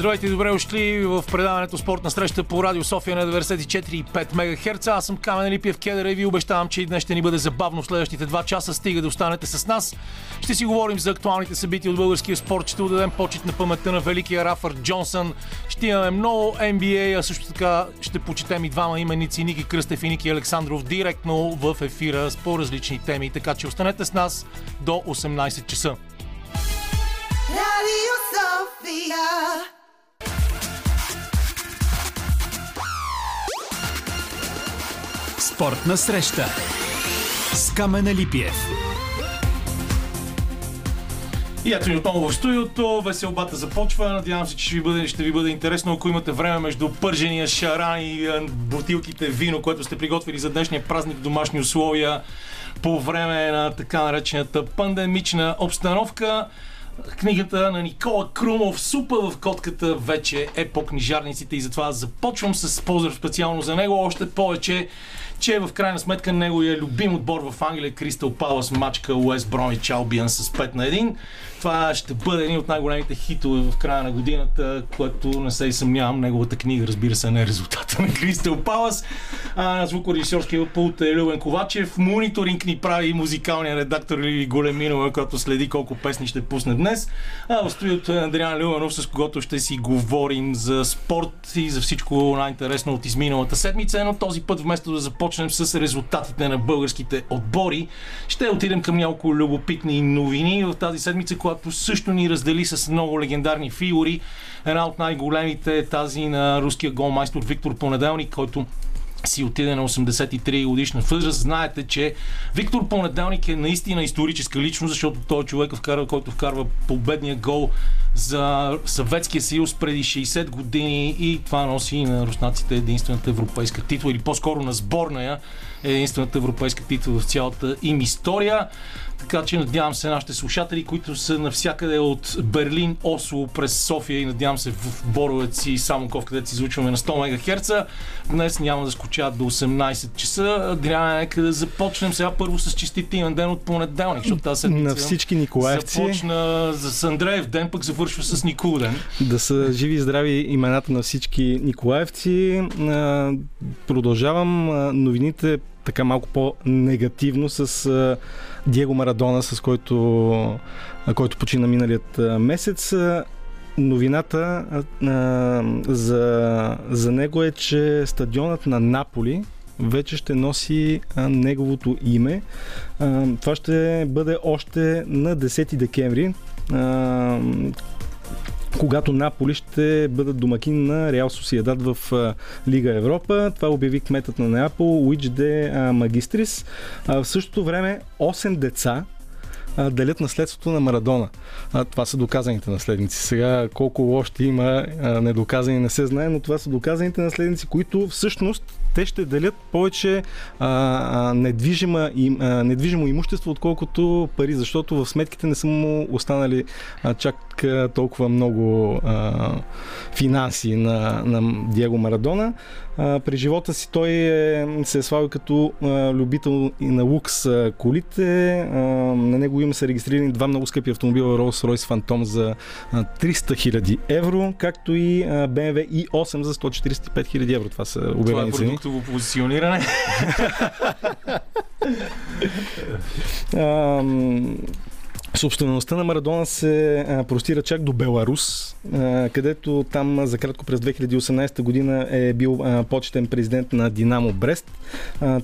Здравейте и добре дошли в предаването Спортна среща по Радио София на 94,5 МГц. Аз съм Камен Липиев Кедър и ви обещавам, че и днес ще ни бъде забавно в следващите два часа. Стига да останете с нас. Ще си говорим за актуалните събития от българския спорт. Ще отдадем почет на паметта на великия Рафър Джонсън. Ще имаме много NBA, а също така ще почетем и двама именици Ники Кръстев и Ники Александров директно в ефира с по-различни теми. Така че останете с нас до 18 часа. Radio София. Спортна среща с Камена Липиев. И ето ни отново в студиото. Веселбата започва. Надявам се, че ще ви бъде, ще ви бъде интересно, ако имате време между пържения шаран и бутилките вино, което сте приготвили за днешния празник в домашни условия по време на така наречената пандемична обстановка. Книгата на Никола Крумов, супа в котката, вече е по книжарниците и затова започвам с поздрав специално за него. Още повече, че в крайна сметка неговия любим отбор в Англия Кристал Палас мачка Уест Бромич Албиан с 5 на 1. Това ще бъде един от най-големите хитове в края на годината, което не се и съмнявам. Неговата книга, разбира се, не е резултата на Кристал Палас. А, звукорежисьорския пулт е Любен Ковачев. Мониторинг ни прави музикалния редактор Лили Големинова, който следи колко песни ще пусне днес. А в студиото е Андриан Любенов, с когото ще си говорим за спорт и за всичко най-интересно от изминалата седмица. Но този път, вместо да започнем с резултатите на българските отбори, ще отидем към няколко любопитни новини в тази седмица, която също ни раздели с много легендарни фигури. Една от най-големите е тази на руския голмайстор Виктор Понеделник, който си отиде на 83 годишна възраст. Знаете, че Виктор Понеделник е наистина историческа личност, защото той е човек, който вкарва победния гол за Съветския съюз преди 60 години и това носи на руснаците единствената европейска титла или по-скоро на сборная единствената европейска титла в цялата им история. Така че надявам се нашите слушатели, които са навсякъде от Берлин, Осло през София и надявам се в Боровец и Самоков, където си излучваме на 100 МГц. Днес няма да скучат до 18 часа. Трябва нека да започнем сега първо с честите имен ден от понеделник, защото тази седмица на всички николаевци. Започна за Андреев ден, пък завършва с Никол ден. Да са живи и здрави имената на всички николаевци. Продължавам новините така малко по-негативно с а, Диего Марадона, с който, а, който почина миналият а, месец. Новината а, за, за него е, че стадионът на Наполи вече ще носи а, неговото име. А, това ще бъде още на 10 декември. А, когато Наполи ще бъдат домакин на Реал Сосиедад в Лига Европа. Това обяви кметът на Неапол Уич де Магистрис. В същото време 8 деца а, делят наследството на Марадона. А, това са доказаните наследници. Сега колко още има а, недоказани не се знае, но това са доказаните наследници, които всъщност те ще делят повече а, а, недвижима, а, недвижимо имущество, отколкото пари, защото в сметките не са му останали а, чак а, толкова много а, финанси на, на Диего Марадона. А, при живота си той е, се е славил като а, любител и на лукс а, колите. А, на него има са регистрирани два много скъпи автомобила Rolls-Royce Phantom за а, 300 000 евро, както и а, BMW i8 за 145 000 евро. Това са обявени цени. Това е продуктово позициониране. Собствеността на Марадона се простира чак до Беларус, където там за кратко през 2018 година е бил почетен президент на Динамо Брест.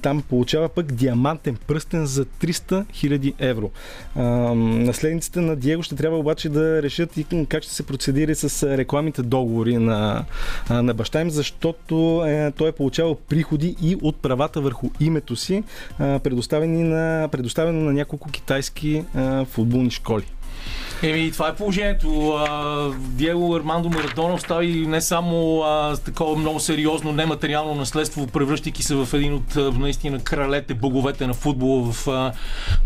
Там получава пък диамантен пръстен за 300 000 евро. Наследниците на Диего ще трябва обаче да решат и как ще се процедира с рекламите договори на, на баща им, защото е, той е получавал приходи и от правата върху името си, предоставени на, предоставено на няколко китайски а, футбол футболни школи. Еми, това е положението. Диего Армандо Марадона остави не само а, такова много сериозно нематериално наследство, превръщайки се в един от наистина кралете, боговете на футбола в а,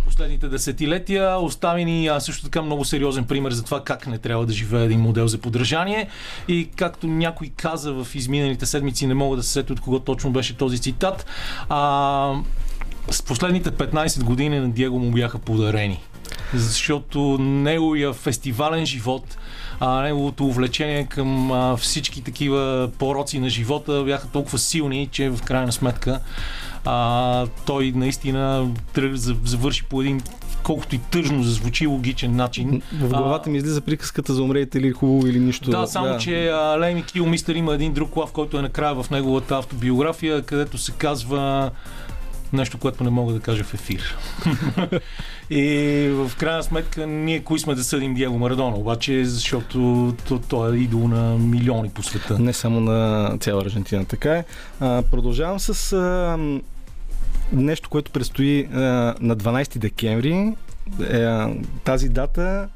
последните десетилетия. Остави ни а, също така много сериозен пример за това как не трябва да живее един модел за подражание. И както някой каза в изминалите седмици, не мога да се сетя от кого точно беше този цитат. А, с последните 15 години на Диего му бяха подарени. Защото неговия фестивален живот а, неговото увлечение към а, всички такива пороци на живота бяха толкова силни, че в крайна сметка а, той наистина завърши по един колкото и тъжно зазвучи логичен начин. В главата ми излиза приказката за умрете или хубаво или нищо. Да, само да. че Лейни Кил Мистер има един друг лав, който е накрая в неговата автобиография, където се казва нещо, което не мога да кажа в ефир. и в крайна сметка ние кои сме да съдим Диего Марадона, обаче защото то, то е идол на милиони по света. Не само на цяла Аржентина, така е. А, продължавам с а, нещо, което предстои а, на 12 декември е, тази дата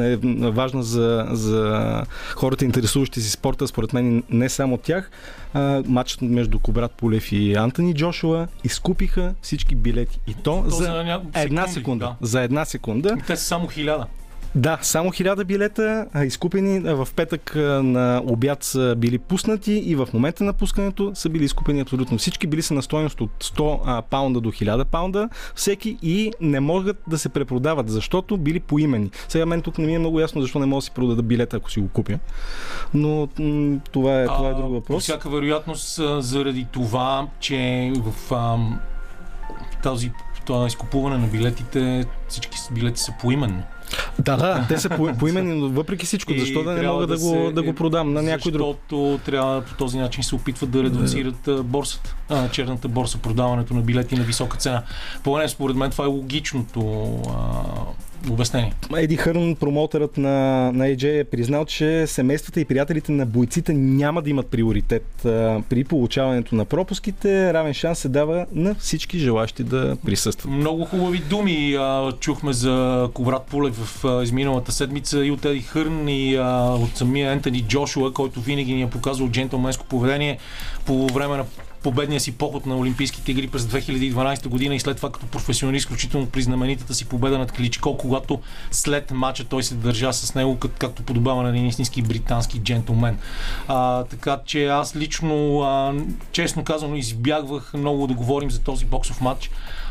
е важна за, за хората, интересуващи си спорта, според мен не само тях. матчът между Кобрат Полев и Антони Джошуа изкупиха всички билети. И то, то за, за една секунда. Да. За една секунда. И те са само хиляда. Да, само 1000 билета, изкупени в петък на обяд са били пуснати и в момента на пускането са били изкупени абсолютно всички. Били са на стоеност от 100 паунда до 1000 паунда всеки и не могат да се препродават, защото били поимени. Сега мен тук не ми е много ясно защо не мога да си продада билета, ако си го купя. Но това, е, това е друг въпрос. Всяка вероятност заради това, че в ам, тази това изкупуване на билетите, всички билети са поименно. Да, да, те са по, поимени, но въпреки всичко, защо да не мога да, да, го, да го продам на някой друг? Защото трябва по този начин се опитват да редуцират борсата, а, черната борса, продаването на билети на висока цена. Поне според мен това е логичното а, обяснение. Еди Хърн, промоутерът на, на AJ е признал, че семействата и приятелите на бойците няма да имат приоритет а, при получаването на пропуските. Равен шанс се дава на всички желащи да присъстват. Много хубави думи а, чухме за Коврат Пулев в а, изминалата седмица и от Еди Хърн и а, от самия Ентони Джошуа, който винаги ни е показал джентлменско поведение по време на победния си поход на Олимпийските игри през 2012 година и след това като професионалист, включително при знаменитата си победа над Кличко, когато след матча той се държа с него, как, както подобава на един истински британски джентлмен. А, така че аз лично, а, честно казано, избягвах много да говорим за този боксов матч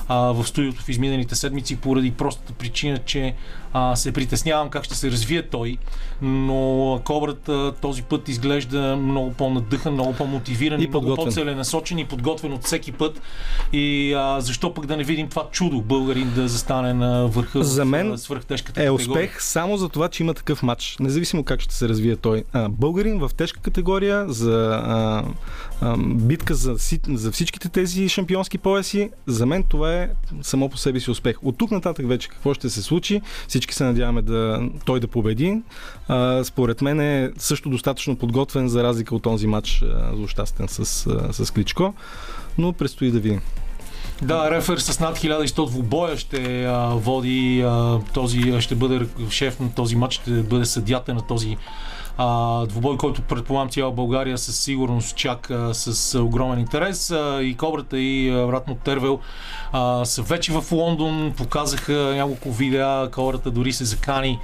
а, в студиото в изминалите седмици поради простата причина, че а, се притеснявам как ще се развие той, но Кобрата този път изглежда много по-надъхан, много по-мотивиран и, и много по-целенасочен и подготвен от всеки път. И а, защо пък да не видим това чудо българин да застане на върха за мен в свръхтежката е успех само за това, че има такъв матч, независимо как ще се развие той. А, българин в тежка категория за а, битка за, за всичките тези шампионски пояси, за мен това е само по себе си успех. От тук нататък вече какво ще се случи, всички се надяваме да, той да победи. А, според мен е също достатъчно подготвен за разлика от този матч злощастен с, с Кличко, но предстои да видим. Да, рефер с над 1100 двубоя ще а, води а, този, ще бъде шеф на този матч, ще бъде съдята на този а, двубой, който предполагам цяла България със сигурност чака с огромен интерес. А, и Кобрата и вратно Тервел а, са вече в Лондон, показаха няколко видеа, Кобрата дори се закани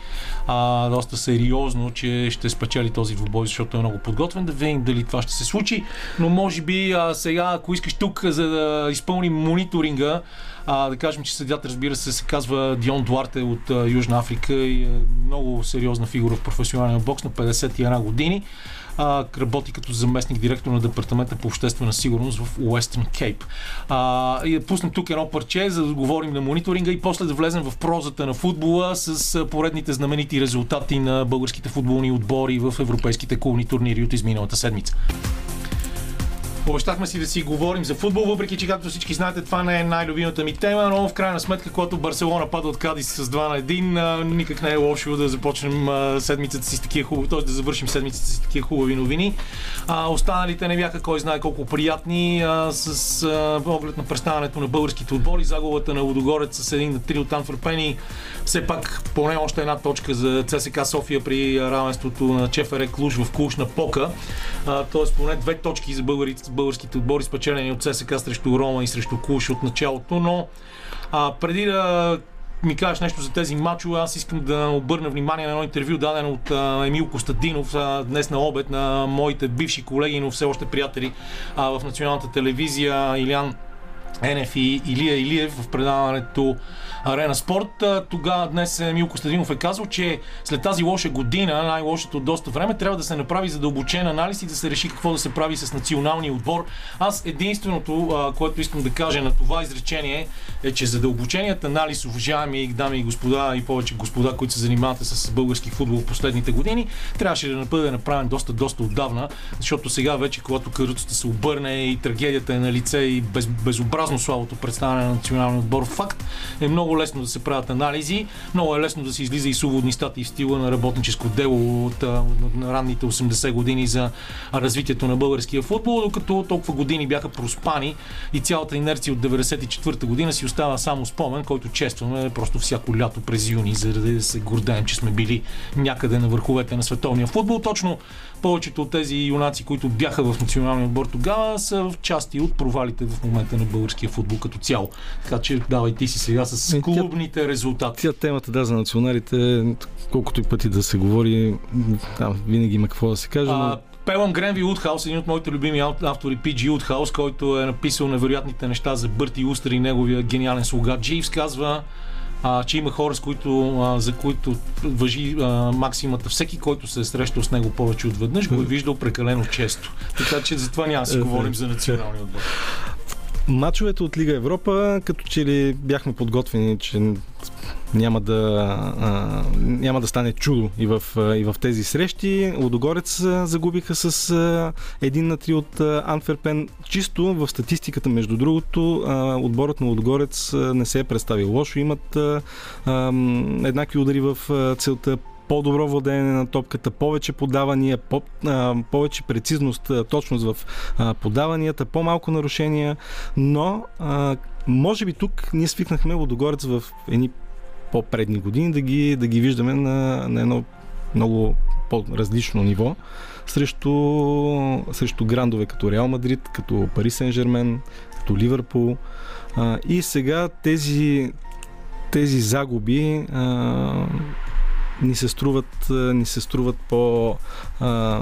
а, доста сериозно, че ще спечели този двубой, защото е много подготвен. Да видим дали това ще се случи. Но може би а, сега, ако искаш тук, за да изпълним мониторинга, а, да кажем, че съдят, разбира се, се казва Дион Дуарте от а, Южна Африка и е много сериозна фигура в професионалния бокс на 51 години. А, работи като заместник директор на Департамента по обществена сигурност в Уестърн Кейп. А, и да пуснем тук едно парче, за да говорим на мониторинга и после да влезем в прозата на футбола с поредните знаменити резултати на българските футболни отбори в европейските клубни турнири от изминалата седмица. Обещахме си да си говорим за футбол, въпреки че, както всички знаете, това не е най-любимата ми тема, но в крайна сметка, когато Барселона пада от Кадис с 2 на 1, никак не е лошо да започнем седмицата си с такива хубави, т.е. да завършим седмицата си с такива хубави новини. А, останалите не бяха кой знае колко приятни а, с а, оглед на представянето на българските отбори, загубата на Лудогорец с 1 на 3 от Анферпени. Все пак поне още една точка за ЦСК София при равенството на Чефере Клуш в Клуш на Пока. Т.е. поне две точки за българските отбори, спечелени от ССК срещу Рома и срещу Куш от началото, но а, преди да ми кажеш нещо за тези матчове, аз искам да обърна внимание на едно интервю, дадено от а, Емил Костадинов а, днес на обед на моите бивши колеги, но все още приятели а, в националната телевизия Илян НФ и Илия Илиев в предаването Арена Спорт. Тогава днес Мил Костадинов е казал, че след тази лоша година, най-лошото от доста време, трябва да се направи задълбочен анализ и да се реши какво да се прави с националния отбор. Аз единственото, което искам да кажа на това изречение е, че задълбоченият анализ, уважаеми дами и господа и повече господа, които се занимавате с български футбол в последните години, трябваше да бъде направен доста, доста отдавна, защото сега вече, когато каруцата се обърне и трагедията е на лице и без, безобразно слабото представяне на националния отбор, факт е много лесно да се правят анализи, много е лесно да се излиза и с уводни в стила на работническо дело от на ранните 80 години за развитието на българския футбол, докато толкова години бяха проспани и цялата инерция от 94-та година си остава само спомен, който честваме просто всяко лято през юни, за да се гордеем, че сме били някъде на върховете на световния футбол. Точно повечето от тези юнаци, които бяха в националния отбор тогава, са в части от провалите в момента на българския футбол като цяло. Така че давай ти си сега с клубните резултати. Тя темата да за националите, колкото и пъти да се говори, там винаги има какво да се каже. Но... Пелъм Гренви Удхаус, един от моите любими автори, PG Удхаус, който е написал невероятните неща за Бърти Устър и неговия гениален слуга Дживс, казва а, че има хора, с които, а, за които въжи а, максимата. Всеки, който се е срещал с него повече от веднъж, го е виждал прекалено често. Така че затова няма да си говорим за националния отбор. Мачовете от Лига Европа, като че ли бяхме подготвени, че няма да, а, няма да стане чудо и в, и в тези срещи. Лодогорец загубиха с а, един на три от а, Антверпен. Чисто в статистиката, между другото, а, отборът на Лодогорец не се е представил лошо. Имат а, а, еднакви удари в целта по-добро владеене на топката, повече подавания, по, а, повече прецизност, а, точност в а, подаванията, по-малко нарушения, но а, може би тук ние свикнахме Лодогорец в едни по-предни години да ги, да ги виждаме на, на едно много по-различно ниво срещу, срещу грандове като Реал Мадрид, като Пари Сен Жермен, като Ливърпул. А, и сега тези, тези загуби а, ни се струват, ни се струват по а,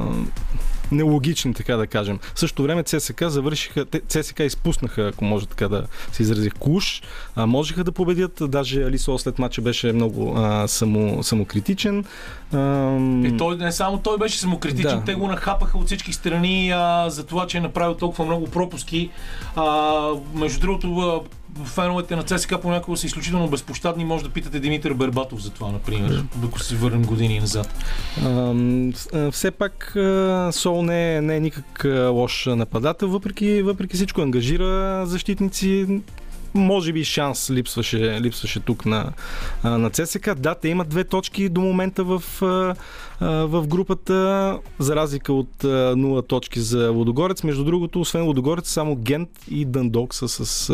нелогични, така да кажем. В същото време ЦСК завършиха, ЦСК изпуснаха, ако може така да се изрази, куш, а, можеха да победят, даже Алисо след матча беше много а, само, самокритичен. А, е, той не само той беше самокритичен, да. те го нахапаха от всички страни а, за това, че е направил толкова много пропуски. А, между другото, феновете на ЦСКА понякога са изключително безпощадни. Може да питате Димитър Бербатов за това, например, ако се върнем години назад. А, все пак Сол не е, не е никак лош нападател, въпреки, въпреки всичко ангажира защитници може би шанс липсваше, липсваше тук на, на ЦСК. Да, те имат две точки до момента в, в групата, за разлика от 0 точки за Лодогорец. Между другото, освен Лодогорец, само Гент и Дандок са с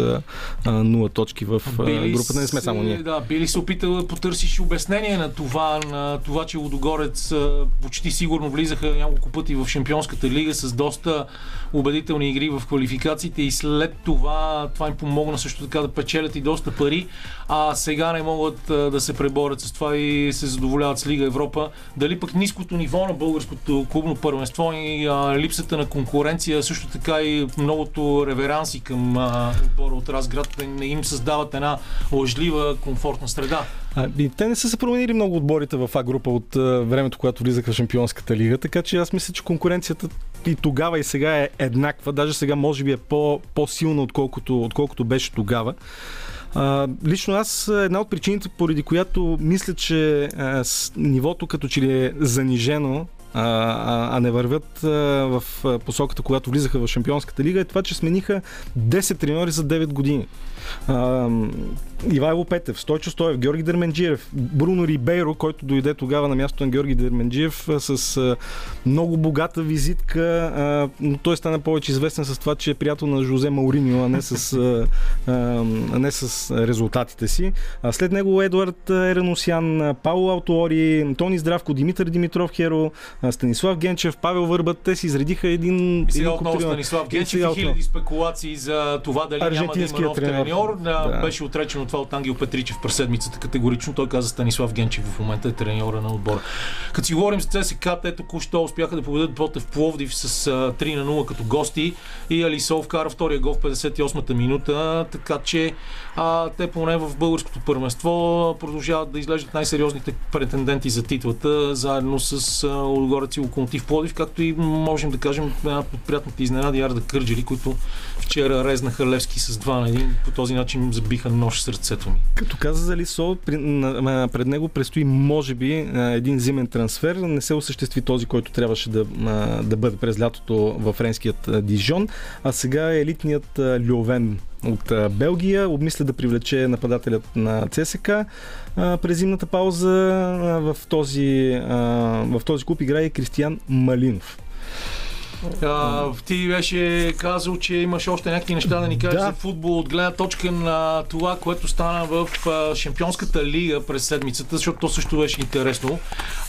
0 точки в били групата. Не сме само ние. Да, били се опитал да потърсиш обяснение на това, на това, че Лодогорец почти сигурно влизаха няколко пъти в Шампионската лига с доста убедителни игри в квалификациите и след това това им помогна също така да печелят и доста пари, а сега не могат да се преборят с това и се задоволяват с Лига Европа. Дали пък ниското ниво на българското клубно първенство и а, липсата на конкуренция, също така и многото реверанси към отбора от Разград не им създават една лъжлива, комфортна среда. А, и те не са се променили много отборите в А група от а, времето, когато влизаха в Шампионската лига, така че аз мисля, че конкуренцията и тогава и сега е еднаква, даже сега може би е по, по-силна, отколкото, отколкото беше тогава. А, лично аз една от причините, поради която мисля, че а, с, нивото като че ли е занижено а, а, а не вървят а, в посоката, когато влизаха в Шампионската лига, е това, че смениха 10 треньори за 9 години. А, Ивайло Петев, Стойчо Стоев, Георги Дерменджиев, Бруно Рибейро, който дойде тогава на мястото на Георги Дерменджиев с много богата визитка, но той стана повече известен с това, че е приятел на Жозе Мауриньо, а не с, а, не с резултатите си. След него Едуард Ереносян, Пауло Алтуори, Тони Здравко, Димитър Димитров Херо, Станислав Генчев, Павел Върбът, те си изредиха един... И сега отново Станислав Генчев и хиляди спекулации за това дали няма да има нов треньор. Да. Беше отречено това от Ангел Петричев през седмицата категорично. Той каза Станислав Генчев в момента е треньора на отбора. Като си говорим за ЦСК, те току-що успяха да победят Ботев Пловдив с а, 3 на 0 като гости и Алисов вкара втория гол в 58-та минута, така че а, те поне в българското първенство продължават да изглеждат най-сериозните претенденти за титлата, заедно с а, Лудогорец и Локомотив Пловдив, както и можем да кажем една от приятните изненади Арда Кърджали, които вчера резнаха Левски с 2 на 1. По този начин забиха нож сърцето ми. Като каза за Лисо, пред него предстои може би един зимен трансфер. Не се осъществи този, който трябваше да, да бъде през лятото във френският Дижон. А сега е елитният Льовен от Белгия обмисля да привлече нападателят на ЦСК. През зимната пауза в, този, в този клуб играе Кристиян Малинов. А, ти беше казал, че имаш още някакви неща да ни кажеш Да. за футбол от гледна точка на това, което стана в а, Шампионската лига през седмицата, защото то също беше интересно.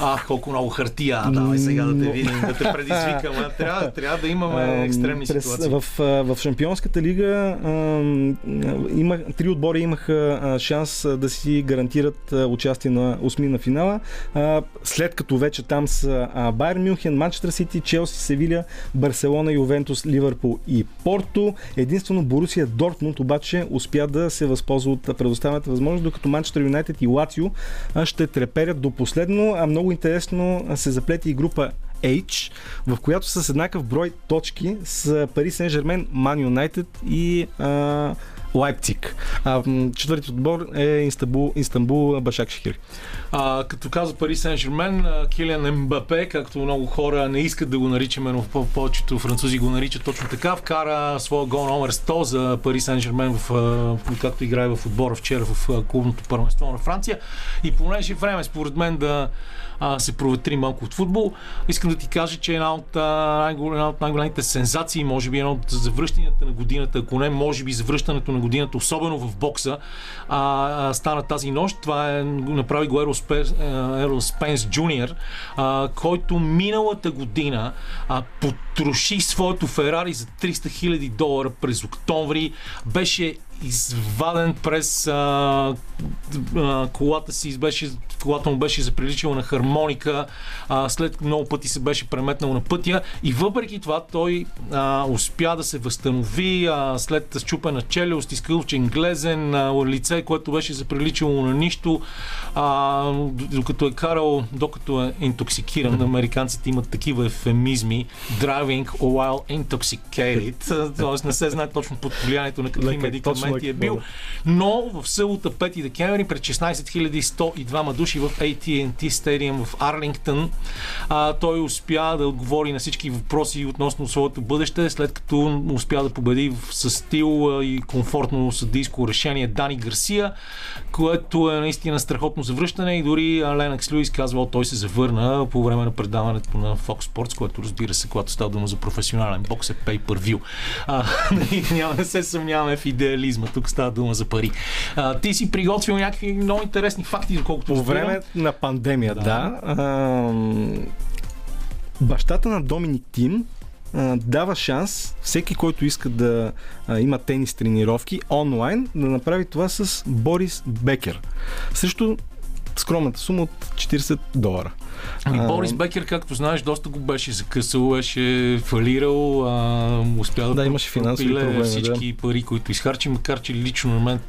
А, колко много хартия. Давай сега да те видим, да те предизвикам. А, трябва, трябва да имаме Ам, екстремни през, ситуации. В, а, в Шампионската лига ам, има, три отбора имаха а, шанс а, да си гарантират а, участие на осми на финала. А, след като вече там са а, Байер Мюнхен, Манчестър Сити, Челси, Севиля, Барселона, Ювентус, Ливърпул и Порто. Единствено Борусия Дортмунд обаче успя да се възползва от предоставената възможност, докато Манчестър Юнайтед и Лацио ще треперят до последно. А много интересно се заплети и група H, в която с еднакъв брой точки с Пари Сен Жермен, Ман Юнайтед и а, Лайпциг. А четвъртият отбор е Истанбул, Истанбул Башак Шехир. А, като каза Пари Сен Жермен, Килиан Мбапе, както много хора не искат да го наричаме, но по- повечето французи го наричат точно така, вкара своя гол номер 100 за Пари Сен Жермен, както играе в отбора вчера в клубното първенство на Франция. И понеже е време, според мен, да а, се проветри малко от футбол, искам да ти кажа, че една от, една от най-големите сензации, може би едно от завръщанията на годината, ако не, може би завръщането на годината, особено в бокса, а, а, стана тази нощ. Това е, направи го Ерол Спенс, Ерол Спенс Джуниор, който миналата година а, потроши своето Ферари за 300 000 долара през октомври. Беше изваден през а, а, колата си, беше, колата му беше заприличала на хармоника, а, след много пъти се беше преметнал на пътя. И въпреки това той а, успя да се възстанови а, след щупена челюст, изкълчен глезен, а, лице, което беше заприличало на нищо, а, докато е карал, докато е интоксикиран, американците имат такива ефемизми, driving while intoxicated, т.е. не се знае точно под влиянието на какви медикаменти точно е бил, но в събота 5 декември пред 16 102 души в AT&T Stadium в Арлингтън. А, той успя да отговори на всички въпроси относно своето бъдеще, след като успя да победи с стил и комфортно съдийско решение Дани Гарсия, което е наистина страхотно завръщане и дори Ленакс Люис казвал, той се завърна по време на предаването на Fox Sports, което разбира се, когато става дума за професионален бокс е pay per view. А, няма да се съмняваме в идеализма, тук става дума за пари. А, ти си приготвил някакви много интересни факти, доколкото По време на пандемия, Да. да. Ам, бащата на Доминик Тим а, дава шанс всеки, който иска да а, има тенис тренировки онлайн, да направи това с Борис Бекер. Срещу скромната сума от 40 долара. Ами А, Борис Бекер, както знаеш, доста го беше закъсал, беше фалирал, а, успя да, Да, имаше финансови проблеми, всички пари, които изхарчи, макар че лично на мен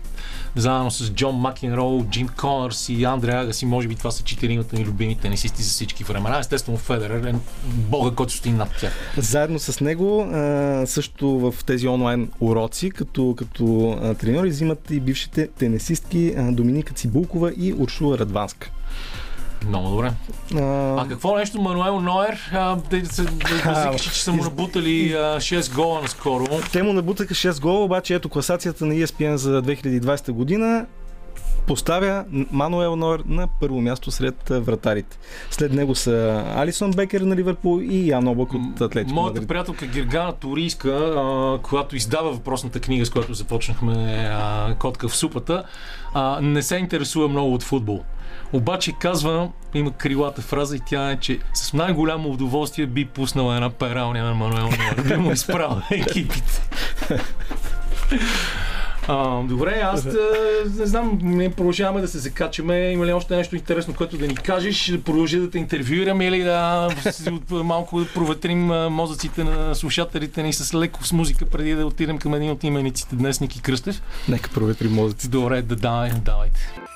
заедно с Джон Макенроу, Джим Конърс и Андре Агаси, може би това са четиримата ми любими тенисисти за всички времена. Естествено Федерер е бога, който стои над тях. Заедно с него също в тези онлайн уроци, като, като треньори, взимат и бившите тенесистки а, Доминика Цибулкова и Уршула Радванска. Много добре. А, А какво нещо Мануел Ноер? А, те се възикаше, че са му набутали а, 6 гола наскоро. Те му набутаха 6 гола, обаче ето класацията на ESPN за 2020 година. поставя Мануел Нойер на първо място сред вратарите. След него са Алисон Бекер на Ливърпул и Ян Облак от Атлетико. Моята Мадрид. приятелка Гергана Турийска, която издава въпросната книга, с която започнахме Котка в супата, не се интересува много от футбол. Обаче казва, има крилата фраза и тя е, че с най-голямо удоволствие би пуснала една пералня на Мануел Нойер. Би му изправил екипите. А, добре, аз не знам, не продължаваме да се закачаме. Има ли още нещо интересно, което да ни кажеш? Да продължи да те интервюираме или да малко да проветрим мозъците на слушателите ни с леко с музика, преди да отидем към един от имениците днес, Ники Кръстев? Нека проветрим мозъците. Добре, да давай, давайте.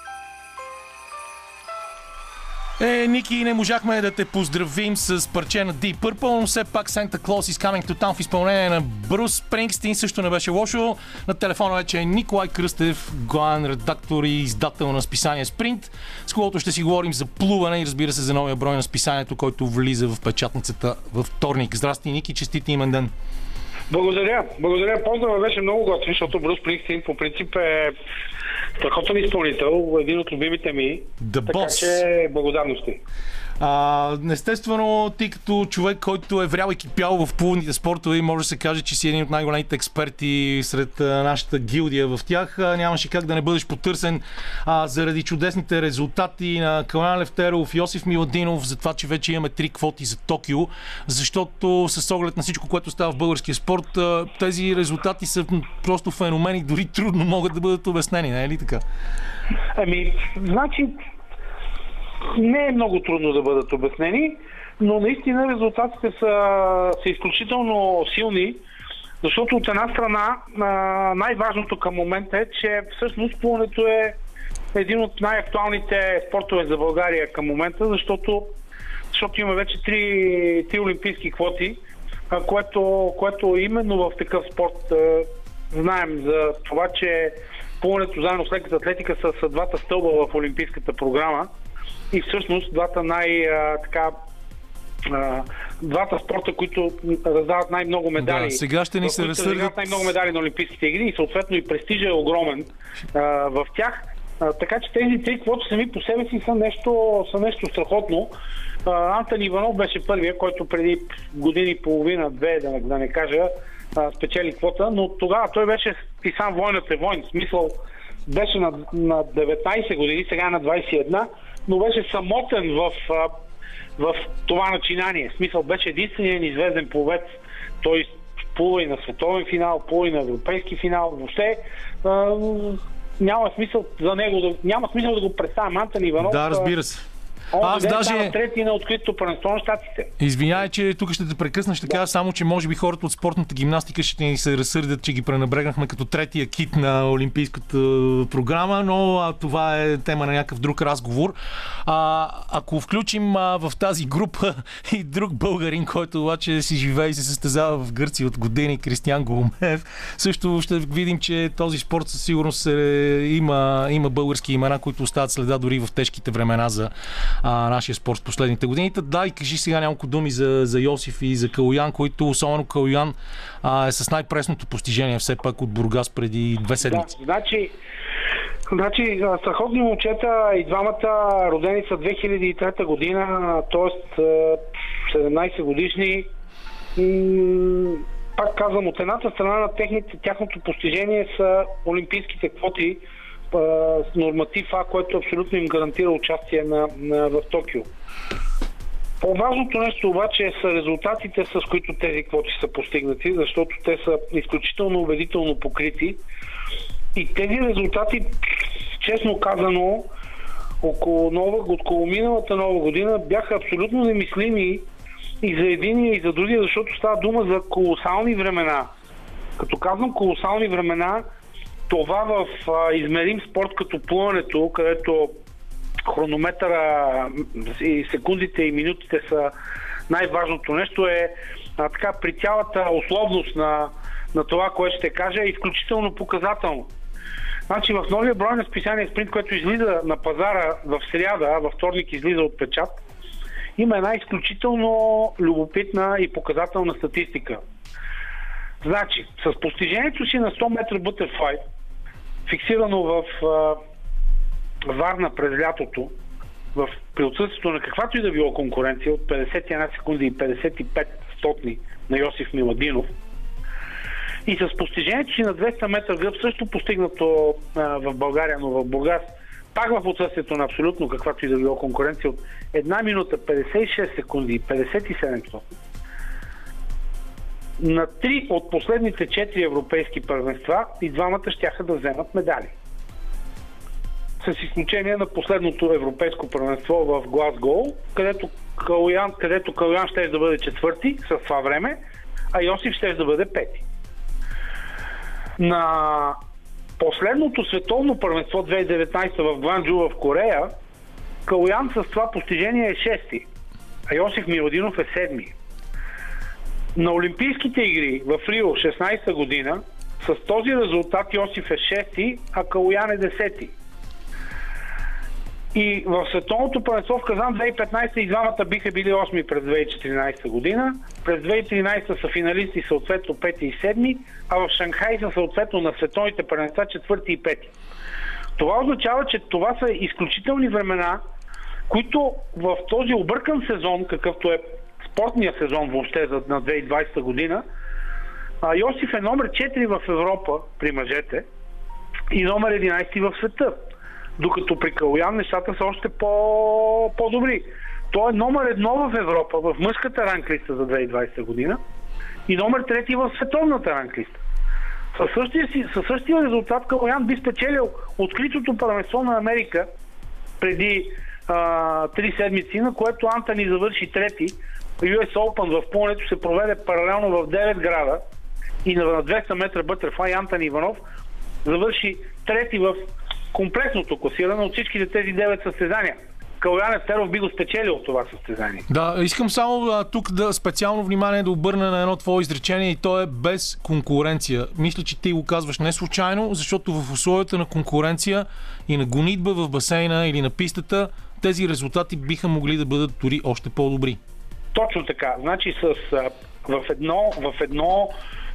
Е, Ники, не можахме да те поздравим с парче на Deep Purple, но все пак Santa Claus is Coming to Town в изпълнение на Брус Спрингстин също не беше лошо. На телефона вече е Николай Кръстев, главен редактор и издател на списание Спринт, с когото ще си говорим за плуване и разбира се за новия брой на списанието, който влиза в печатницата във вторник. Здрасти, Ники, честити имен ден! Благодаря. Благодаря. Поздрава беше много готин, защото Брус Спрингстин по принцип е страхотен изпълнител, един от любимите ми. The така boss. че благодарности. А, естествено, ти като човек, който е врял и кипял в плувните спортове, може да се каже, че си един от най-големите експерти сред нашата гилдия в тях. Нямаше как да не бъдеш потърсен а, заради чудесните резултати на Калан Левтеров, Йосиф Миладинов, за това, че вече имаме три квоти за Токио, защото с оглед на всичко, което става в българския спорт, тези резултати са просто феномени, дори трудно могат да бъдат обяснени, не е ли така? Ами, значи, не е много трудно да бъдат обяснени, но наистина резултатите са, са изключително силни, защото от една страна най-важното към момента е, че всъщност плуването е един от най-актуалните спортове за България към момента, защото, защото има вече три, три олимпийски квоти, което, което именно в такъв спорт знаем за това, че плуването заедно с леката атлетика са, са двата стълба в олимпийската програма и всъщност двата най- така двата спорта, които раздават най-много медали. Да, сега ще ни се разсърдят. най-много медали на Олимпийските игри и съответно и престижа е огромен а, в тях. А, така че тези три квоти сами по себе си са нещо, са нещо страхотно. А, Антон Иванов беше първия, който преди години и половина, две, да, да не кажа, а, спечели квота, но тогава той беше и сам войната е войн. В смисъл беше на, на 19 години, сега е на 21 но беше самотен в, в това начинание. В смисъл беше единственият известен пловец. Той плува и на световен финал, плува и на европейски финал. Въобще няма смисъл за него, няма смисъл да го представя Антон Иванов. Да, разбира се. Аз даже... трети на откритото първенство на щатите. Извинявай, че тук ще те прекъсна. Ще да. кажа само, че може би хората от спортната гимнастика ще ни се разсърдят, че ги пренебрегнахме като третия кит на Олимпийската програма, но а, това е тема на някакъв друг разговор. А, ако включим а, в тази група и друг българин, който обаче си живее и се състезава в Гърция от години, Кристиян Голумев, също ще видим, че този спорт със сигурност е, има, има български имена, които остават следа дори в тежките времена за а, нашия спорт в последните години. Да, и кажи сега няколко думи за, за Йосиф и за Калуян, които особено Калуян а, е с най-пресното постижение все пак от Бургас преди две седмици. Да, значи, Значи, страхотни момчета и двамата родени са 2003 година, т.е. 17 годишни. Пак казвам, от едната страна на техните, тяхното постижение са олимпийските квоти, норматив А, което абсолютно им гарантира участие на, на, в Токио. По-важното нещо обаче са резултатите, с които тези квоти са постигнати, защото те са изключително убедително покрити. И тези резултати, честно казано, около, нова, около миналата нова година бяха абсолютно немислими и за единия и за другия, защото става дума за колосални времена. Като казвам колосални времена, това в а, измерим спорт като плуването, където хронометъра и секундите и минутите са най-важното нещо е а, така при цялата условност на, на това, което ще кажа е изключително показателно. Значи в новия брой на списание Спринт, което излиза на пазара в сряда, във вторник излиза от печат, има една изключително любопитна и показателна статистика. Значи, с постижението си на 100 метра Butterfly, фиксирано в Варна през лятото, в, при отсъствието на каквато и да било конкуренция от 51 секунди и 55 стотни на Йосиф Миладинов, и с постижението си на 200 метра гръб, също постигнато а, в България, но в Бургас, пак в отсъствието на абсолютно каквато и да било конкуренция от 1 минута 56 секунди и 57 стотни, на три от последните четири европейски първенства и двамата щяха да вземат медали. С изключение на последното европейско първенство в Глазгол, където Калуян, където Калуян ще да бъде четвърти с това време, а Йосиф ще да бъде пети. На последното световно първенство 2019 в Гванджу в Корея, Калуян с това постижение е шести, а Йосиф Миладинов е седми. На Олимпийските игри в Рио 16 година с този резултат Йосиф е 6, а Калуян е 10. И в световното първенство в Казан 2015 и двамата биха били 8 през 2014 година. През 2013 са финалисти съответно 5 и 7, а в Шанхай са съответно на световните първенства 4 и 5. Това означава, че това са изключителни времена, които в този объркан сезон, какъвто е спортния сезон въобще за на 2020 година, а, Йосиф е номер 4 в Европа при мъжете и номер 11 в света. Докато при Калуян нещата са още по, по-добри. Той е номер едно в Европа, в мъжката ранглиста за 2020 година и номер трети в световната ранглиста. Със същия, си, със същия резултат Калуян би спечелил откритото първенство на Америка преди а, три седмици, на което Антони завърши трети, US Open в Пълнето се проведе паралелно в 9 града и на 200 метра бътърфлай Антони Иванов завърши трети в комплексното класиране от всичките тези 9 състезания. Калуян Естеров би го спечелил това състезание. Да, искам само а, тук да специално внимание да обърна на едно твое изречение и то е без конкуренция. Мисля, че ти го казваш не случайно, защото в условията на конкуренция и на гонитба в басейна или на пистата, тези резултати биха могли да бъдат дори още по-добри. Точно така. Значи с, а, в едно, в едно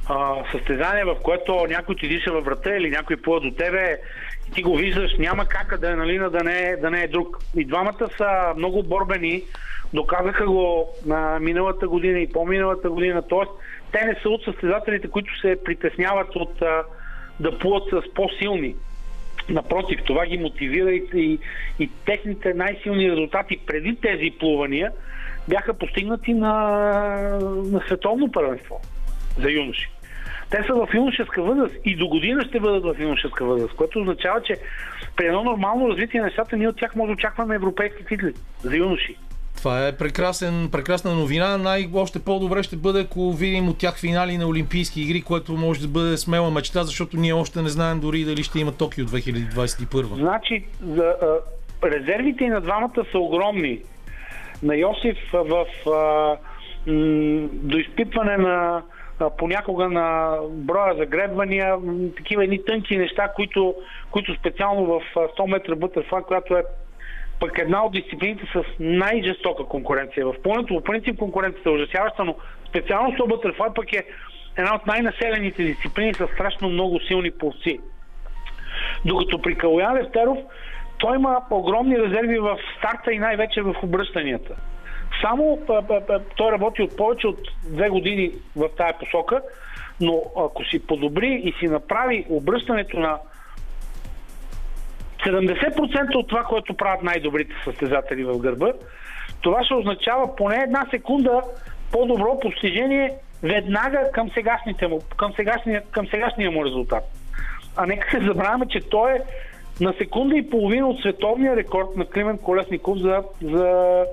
а, състезание, в което някой ти диша във врата или някой плува до тебе и ти го виждаш, няма как да, нали, да, не, е, да не е друг. И двамата са много борбени, доказаха го на миналата година и по-миналата година. Тоест, те не са от състезателите, които се притесняват от а, да плуват с по-силни. Напротив, това ги мотивира и, и, и техните най-силни резултати преди тези плувания бяха постигнати на, на световно първенство за юноши. Те са в юношеска възраст и до година ще бъдат в юношеска възраст, което означава, че при едно нормално развитие на нещата ние от тях може да очакваме европейски титли за юноши. Това е прекрасен, прекрасна новина. Най-още по-добре ще бъде, ако видим от тях финали на Олимпийски игри, което може да бъде смела мечта, защото ние още не знаем дори дали ще има Токио 2021. Значи, за, а, резервите на двамата са огромни. На Йосиф в а, м, до на понякога на броя загребвания, такива едни тънки неща, които, които специално в 100 метра бътърфлай, която е пък една от дисциплините с най-жестока конкуренция. В пълното, по принцип конкуренцията е ужасяваща, но специално 100 бътърфлай пък е една от най-населените дисциплини с страшно много силни полци. Докато при Калоян Левтеров той има огромни резерви в старта и най-вече в обръщанията. Само той работи от повече от две години в тая посока, но ако си подобри и си направи обръщането на 70% от това, което правят най-добрите състезатели в гърба, това ще означава поне една секунда по-добро постижение веднага към, сегашните му, към, сегашния, към сегашния му резултат. А нека се забравяме, че той е на секунда и половина от световния рекорд на Климен Колесников за, за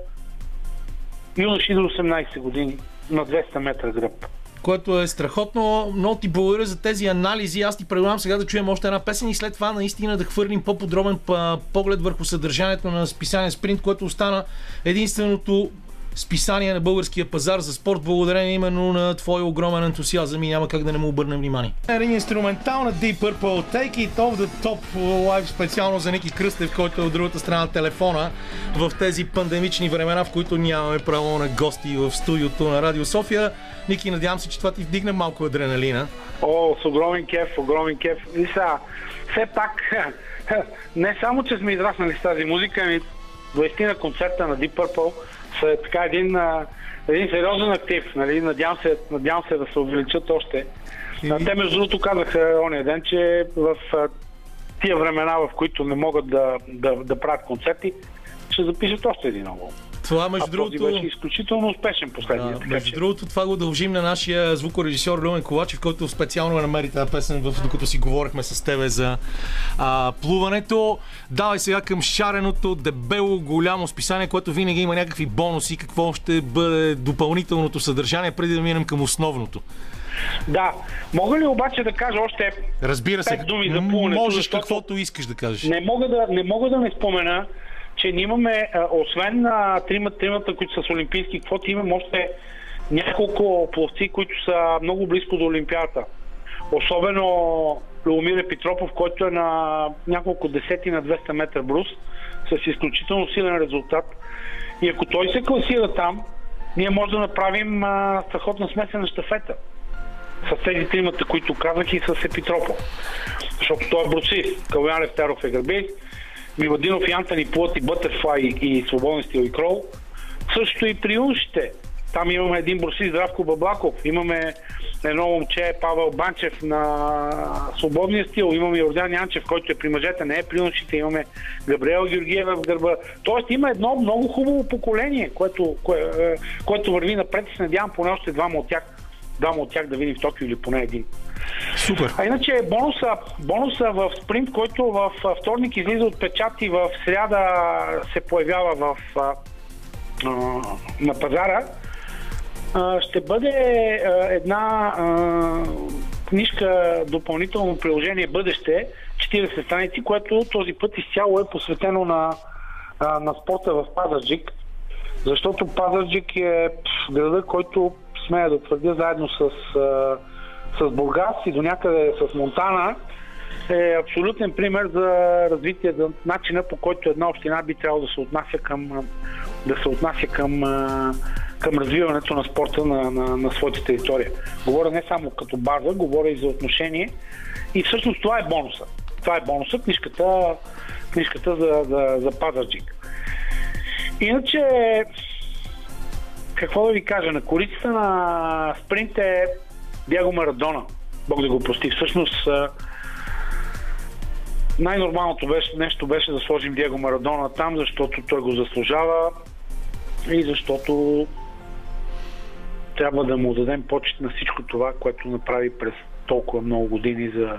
юноши до 18 години на 200 метра гръб. Което е страхотно. Много ти благодаря за тези анализи. Аз ти предлагам сега да чуем още една песен и след това наистина да хвърлим по-подробен поглед върху съдържанието на списание Спринт, което остана единственото списание на българския пазар за спорт, благодарение именно на твой огромен ентусиазъм и няма как да не му обърнем внимание. Един инструментал на Deep Purple, Take It Off the Top Live специално за Ники Кръстев, който е от другата страна на телефона в тези пандемични времена, в които нямаме право на гости в студиото на Радио София. Ники, надявам се, че това ти вдигне малко адреналина. О, с огромен кеф, огромен кеф. И сега, все пак, не само, че сме израснали с тази музика, ами 20 на концерта на Deep Purple са така един, един сериозен актив. Нали? Надявам, се, надявам се да се увеличат още. И... Те между другото казаха ония ден, че в тия времена, в които не могат да, да, да правят концерти, ще запишат още един албум. Това, между а другото. беше изключително успешен последния. Да, между че... другото, това го дължим на нашия звукорежисьор Люмен Ковачев, който специално намери тази песен, в, докато си говорихме с тебе за а, плуването. Давай сега към шареното, дебело, голямо списание, което винаги има някакви бонуси. Какво ще бъде допълнителното съдържание, преди да минем към основното? Да. Мога ли обаче да кажа още Разбира се, пет думи за плуването? Можеш каквото искаш да кажеш. Не мога да, не мога да не спомена че ние имаме, освен на тримата, тримата, които са с олимпийски квоти, имаме още няколко пловци, които са много близко до Олимпиада. Особено Леомир Петропов, който е на няколко десети на 200 метра брус, с изключително силен резултат. И ако той се класира там, ние можем да направим а, страхотна смесена щафета. С тези тримата, които казах и с Епитропов. Защото той е брусист. Калуян Левтеров е гърбист, Миладинов и Антони Плът и Бътърфлай и Свободен стил и Крол. Също и при юншите. Там имаме един броси Здравко Баблаков, имаме едно момче Павел Банчев на свободния стил, имаме Йордан Янчев, който е при мъжете, не е при юношите, имаме Габриел Георгиева в гърба. Тоест има едно много хубаво поколение, което, кое, е, което върви напред и се надявам поне още двама от тях, двама от тях да видим в Токио или поне един. Супер. А иначе бонуса, бонуса в спринт, който в вторник излиза от печат и в сряда се появява в, на пазара, ще бъде една книжка, допълнително приложение Бъдеще, 40 страници, което този път изцяло е посветено на, на спорта в Пазарджик, защото Пазарджик е града, който смея да твърдя заедно с с Бургас и до някъде с Монтана е абсолютен пример за развитие, за начина по който една община би трябвало да се отнася към, да се отнася към, към развиването на спорта на, на, на своята територия. Говоря не само като база, говоря и за отношение. И всъщност това е бонуса. Това е бонуса, книжката, книжката за, за, за Пазарджик. Иначе, какво да ви кажа, на корицата на спринт е Диаго Марадона, Бог да го прости. Всъщност най-нормалното беше, нещо беше да сложим Диего Марадона там, защото той го заслужава и защото трябва да му дадем почет на всичко това, което направи през толкова много години за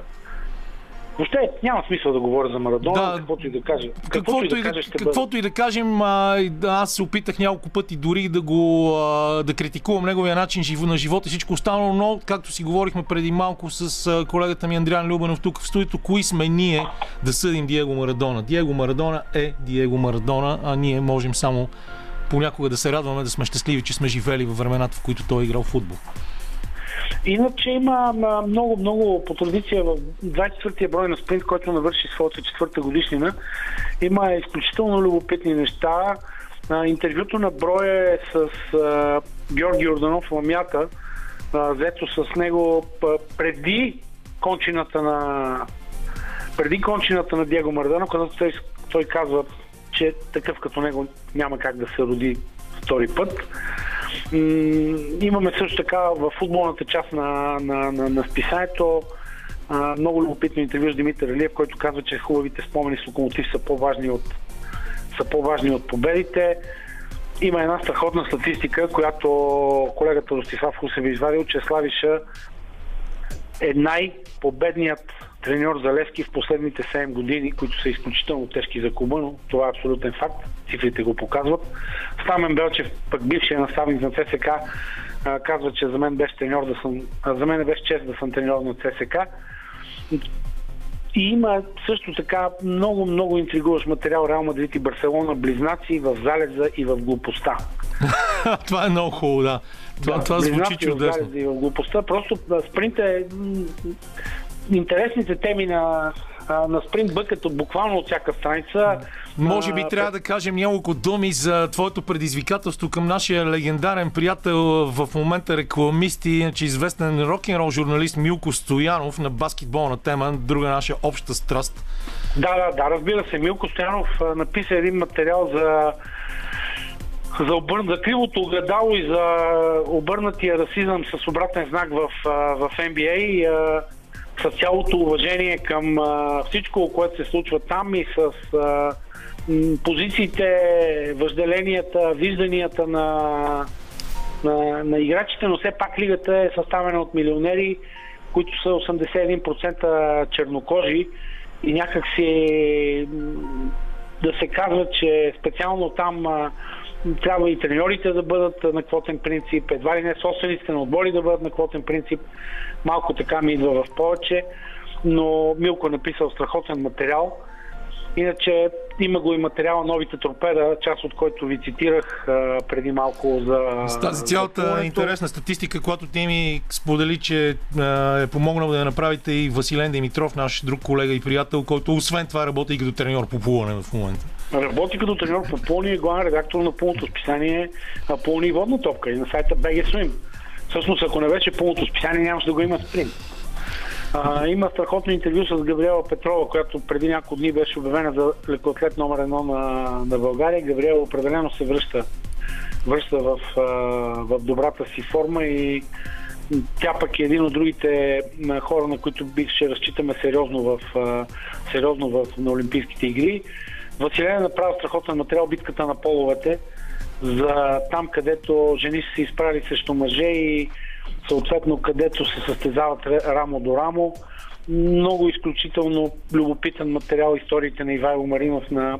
Въобще няма смисъл да говоря за Марадона, да, каквото и да кажа. Каквото, каквото, и, да, кажа, каквото и да кажем, а, аз се опитах няколко пъти дори да го а, да критикувам неговия начин на живота и всичко останало, но както си говорихме преди малко с колегата ми Андриан Любенов тук в студиото, кои сме ние да съдим Диего Марадона. Диего Марадона е Диего Марадона, а ние можем само понякога да се радваме, да сме щастливи, че сме живели във времената, в които той е играл футбол. Иначе има много, много по традиция в 24-я брой на спринт, който навърши своята четвърта годишнина. Има изключително любопитни неща. Интервюто на броя е с Георги Орданов Ламята, взето с него преди кончината на преди кончината на Диего Мардано, когато той, той казва, че такъв като него няма как да се роди втори път. Имаме също така в футболната част на, на, на, на списанието много любопитно интервю с Димитър Алиев, който казва, че хубавите спомени с локомотив са по-важни от, са по-важни от победите. Има една страхотна статистика, която колегата Ростислав Хусев е извадил, че Славиша е най-победният треньор за Левски в последните 7 години, които са изключително тежки за клуба, но това е абсолютен факт. Цифрите го показват. Стамен Белчев, пък бившия наставник на ЦСК, казва, че за мен беше треньор да съм, за мен беше чест да съм треньор на ЦСК. И има също така много, много интригуващ материал Реал Мадрид и Барселона, близнаци в залеза и в глупостта. това е много хубаво, да. Това, Да, това звучи признавам си, чудесно. ударя в глупостта. Просто а, спринт е интересните теми на, на спринт бъкат буквално от всяка страница. Може би трябва да кажем няколко думи за твоето предизвикателство към нашия легендарен приятел в момента рекламист и иначе известен рок-н-рол журналист Милко Стоянов на баскетболна тема, друга наша обща страст. Да, да, да, разбира се. Милко Стоянов написа един материал за за, обър... за кривото огледало и за обърнатия расизъм с обратен знак в, в NBA. С цялото уважение към а, всичко, което се случва там и с а, позициите, въжделенията, вижданията на, на, на играчите, но все пак лигата е съставена от милионери, които са 81% чернокожи и някак си да се казва, че специално там а, трябва и треньорите да бъдат на квотен принцип, едва ли не собствениците на отбори да бъдат на квотен принцип. Малко така ми идва в повече, но Милко е написал страхотен материал. Иначе има го и материала Новите торпеда, част от който ви цитирах а, преди малко за... С тази цялата за интересна статистика, която ти ми сподели, че а, е помогнал да я направите и Василен Димитров, наш друг колега и приятел, който освен това работи и като треньор по плуване в момента. Работи като треньор по пълни и главен редактор на пълното списание на и водна топка и на сайта BG Swim. Всъщност, ако не беше пълното списание, нямаше да го има спринт. А, има страхотно интервю с Габриела Петрова, която преди няколко дни беше обявена за лекоатлет номер едно на, на България. Габриела определено се връща, връща в, в добрата си форма и тя пък е един от другите хора, на които ще разчитаме сериозно в, сериозно в на Олимпийските игри. Василен е направил страхотен материал битката на половете за там, където жени са се изправили срещу мъже и съответно където се състезават рамо до рамо. Много изключително любопитен материал историите на Ивайло Маринов на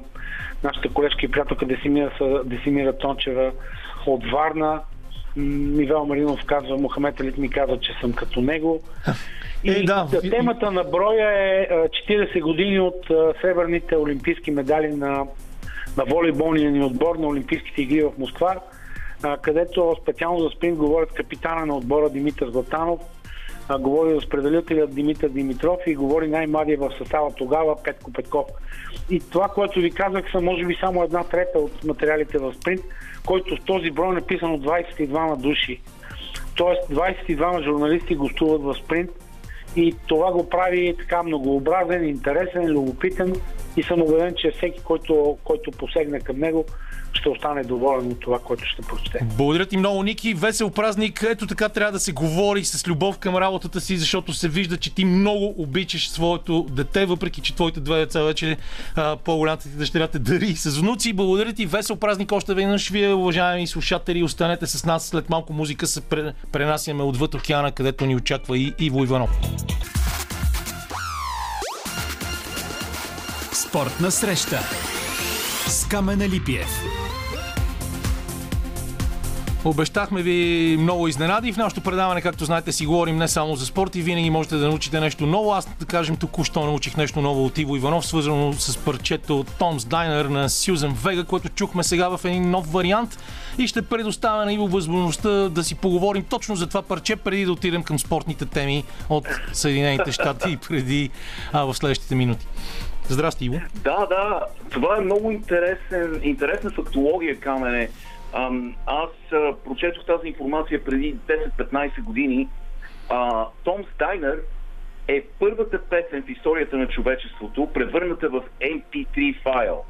нашата колежка и приятелка Десимира, Десимира Тончева от Варна. Ивайло Маринов казва, Мохамед Алит ми казва, че съм като него. И Е, да. темата на броя е а, 40 години от сребърните олимпийски медали на, на волейболния ни отбор на Олимпийските игри в Москва, където специално за спринт говорят капитана на отбора Димитър Златанов, говори разпределителя Димитър Димитров и говори най-младия в състава тогава Петко Петков. И това, което ви казах, са може би само една трета от материалите в спринт, който в този брой е написан от 22 души. Тоест 22 журналисти гостуват в спринт и това го прави така многообразен, интересен, любопитен и съм убеден, че всеки, който, който посегне към него, ще остане доволен от това, което ще прочете. Благодаря ти много, Ники. Весел празник. Ето така трябва да се говори с любов към работата си, защото се вижда, че ти много обичаш своето дете, въпреки че твоите две деца вече по-голямата ти дъщеря те дари с внуци. Благодаря ти. Весел празник още веднъж. Вие, уважаеми слушатели, останете с нас. След малко музика се пре- пренасяме отвъд океана, където ни очаква и Иво Иванов. Спортна среща с Камена Липиев. Обещахме ви много изненади. В нашото предаване, както знаете, си говорим не само за спорт и винаги можете да научите нещо ново. Аз, да кажем, току-що научих нещо ново от Иво Иванов, свързано с парчето Томс Дайнер на Сюзен Вега, което чухме сега в един нов вариант и ще предоставя на Иво възможността да си поговорим точно за това парче, преди да отидем към спортните теми от Съединените щати и преди а, в следващите минути. Здрасти, Иво. Да, да, това е много интересен, интересна фактология, Камене. Ам, аз прочетох тази информация преди 10-15 години. А, Том Стайнер е първата песен в историята на човечеството, превърната в MP3 файл.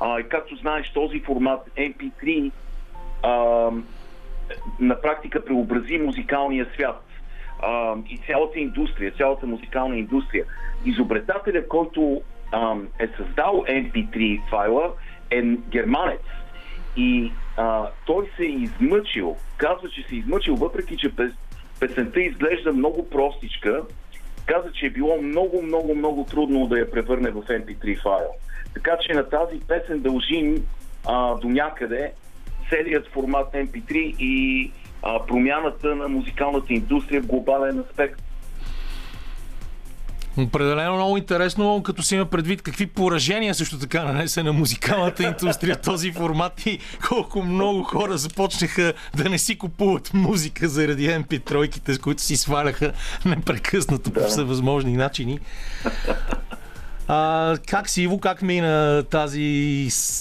А, и както знаеш, този формат MP3 а, на практика преобрази музикалния свят а, и цялата индустрия, цялата музикална индустрия. Изобретателя, който е създал MP3 файла, е германец. И а, той се е измъчил, казва, че се е измъчил, въпреки че пес, песента изглежда много простичка, каза, че е било много, много, много трудно да я превърне в MP3 файл. Така че на тази песен дължим а, до някъде целият формат MP3 и а, промяната на музикалната индустрия в глобален аспект. Определено много интересно, като си има предвид какви поражения също така нанесе на музикалната индустрия този формат и колко много хора започнаха да не си купуват музика заради MP3-ките, с които си сваляха непрекъснато по всевъзможни начини. А, как си, Иво, как мина тази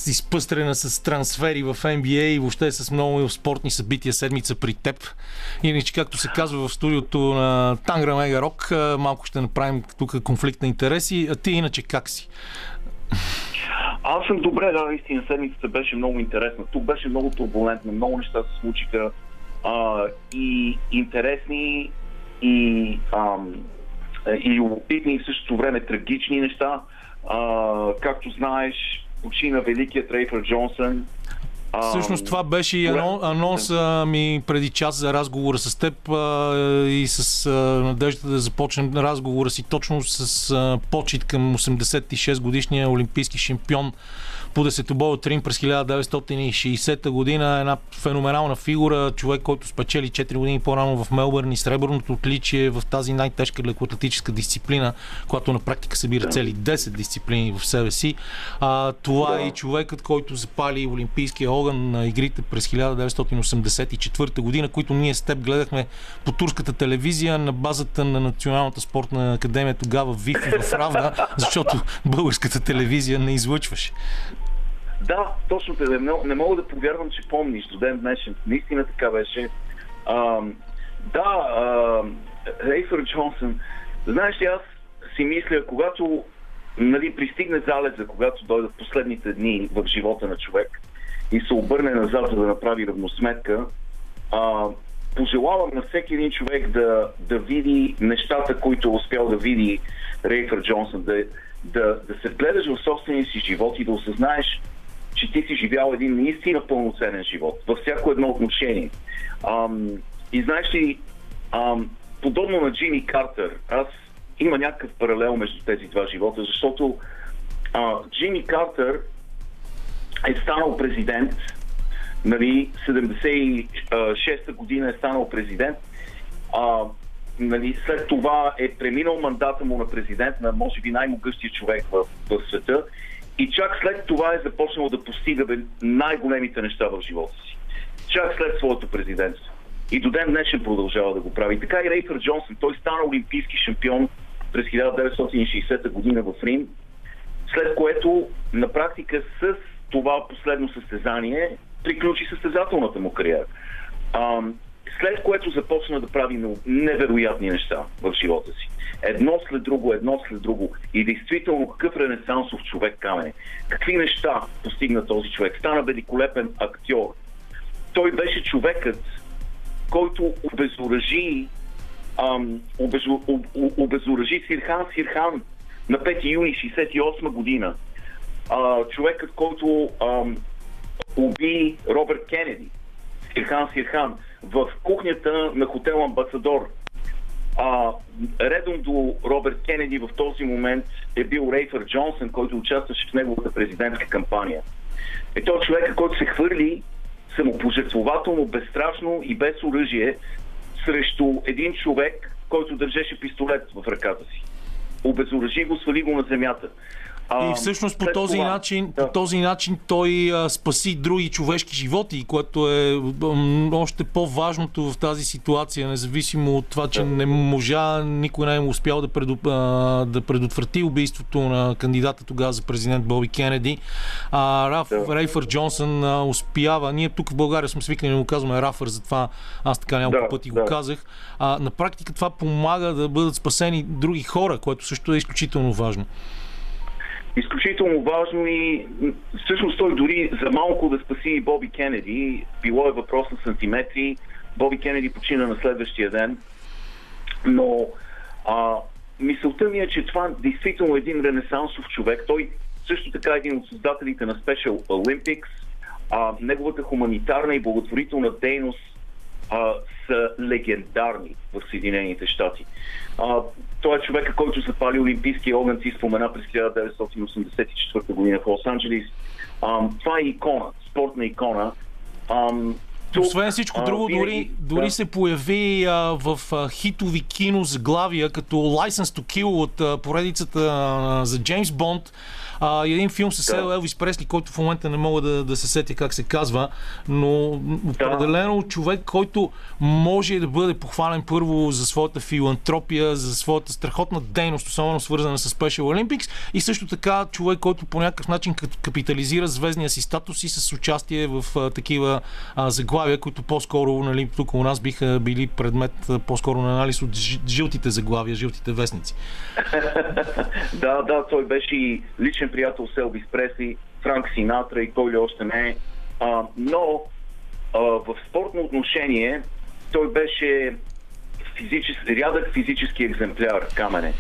изпъстрена с трансфери в NBA и въобще с много спортни събития седмица при теб? Иначе, както се казва в студиото на Тангра Мега Рок, малко ще направим тук конфликт на интереси. А ти иначе как си? Аз съм добре, да, наистина седмицата беше много интересна. Тук беше много турбулентно, много неща се случиха а, и интересни и ам, и любопитни и в същото време трагични неща. А, както знаеш, почина великият Рейфър Джонсън. Всъщност това беше и анонса ми преди час за разговора с теб а, и с а, надеждата да започнем разговора си точно с а, почет към 86 годишния олимпийски шампион по десетобой от Рим през 1960 година. Една феноменална фигура, човек, който спечели 4 години по-рано в Мелбърн и сребърното отличие в тази най-тежка лекоатлетическа дисциплина, която на практика събира цели 10 дисциплини в себе си. А, това да. е човекът, който запали Олимпийския огън на игрите през 1984 година, които ние с теб гледахме по турската телевизия на базата на Националната спортна академия тогава ВИФ в Равна, защото българската телевизия не излъчваше. Да, точно така. Не, не мога да повярвам, че помниш до ден днешен. Наистина така беше. А, да, Рейфър Джонсън. Знаеш ли, аз си мисля, когато нали, пристигне залеза, когато дойдат последните дни в живота на човек и се обърне назад, за да направи равносметка, а, пожелавам на всеки един човек да, да види нещата, които е успял да види Рейфър Джонсън, да, да, да се гледаш в собствения си живот и да осъзнаеш че ти си живял един наистина пълноценен живот във всяко едно отношение. Ам, и знаеш ли, ам, подобно на Джимми Картер, аз има някакъв паралел между тези два живота, защото а, Джимми Картер е станал президент, нали, 76-та година е станал президент, а, нали, след това е преминал мандата му на президент на може би най-могъщия човек в, в света и чак след това е започнал да постига най-големите неща в живота си. Чак след своето президентство. И до ден днешен продължава да го прави. Така и Рейфър Джонсън. Той стана олимпийски шампион през 1960 година в Рим, след което на практика с това последно състезание приключи състезателната му кариера. След което започна да прави невероятни неща в живота си. Едно след друго, едно след друго. И действително какъв ренесансов човек камене. Какви неща постигна този човек. Стана великолепен актьор. Той беше човекът, който обезоръжи ам, об, обезоръжи Сирхан Сирхан на 5 юни 68 година. А, човекът, който ам, уби Робърт Кенеди, Сирхан Сирхан, в кухнята на хотел Амбасадор а, редом до Роберт Кенеди в този момент е бил Рейфър Джонсън, който участваше в неговата президентска кампания. Е той човека, който се хвърли самопожертвователно, безстрашно и без оръжие срещу един човек, който държеше пистолет в ръката си. Обезоръжи го, свали го на земята. И всъщност по този, това, начин, да. по този начин той а, спаси други човешки животи, което е м, още по-важното в тази ситуация, независимо от това, че да. не можа, никой не е успял да, предуп, а, да предотврати убийството на кандидата тогава за президент Боби Кенеди. А Раф, да. Рейфър Джонсън а, успява, ние тук в България сме свикнали да му казваме Рафър, затова аз така няколко да, пъти да. го казах. А, на практика това помага да бъдат спасени други хора, което също е изключително важно изключително важно и всъщност той дори за малко да спаси Боби Кенеди, било е въпрос на сантиметри, Боби Кенеди почина на следващия ден, но а, мисълта ми е, че това действително е един ренесансов човек. Той също така е един от създателите на Special Olympics. А, неговата хуманитарна и благотворителна дейност а, са легендарни в Съединените щати. А, той е човека, който запали Олимпийския огън, си спомена през 1984 година в Лос-Анджелис. това е икона, спортна икона. А, Освен всичко а, друго, дори, дори да. се появи а, в а, хитови кино заглавия, като License to Kill от а, поредицата а, за Джеймс Бонд. А, един филм с Да. Елвис Пресли, който в момента не мога да, да се сетя как се казва, но определено човек, който може да бъде похвален първо за своята филантропия, за своята страхотна дейност, особено свързана с Special Olympics и също така човек, който по някакъв начин кап- капитализира звездния си статус и с участие в а, такива а, заглавия, които по-скоро нали, тук у нас биха били предмет а, по-скоро на анализ от жълтите заглавия, жълтите вестници. Да, да, той беше и личен приятел с Елвис Франк Синатра и кой ли още не е. А, но а, в спортно отношение той беше физичес, рядък физически екземпляр, Камене.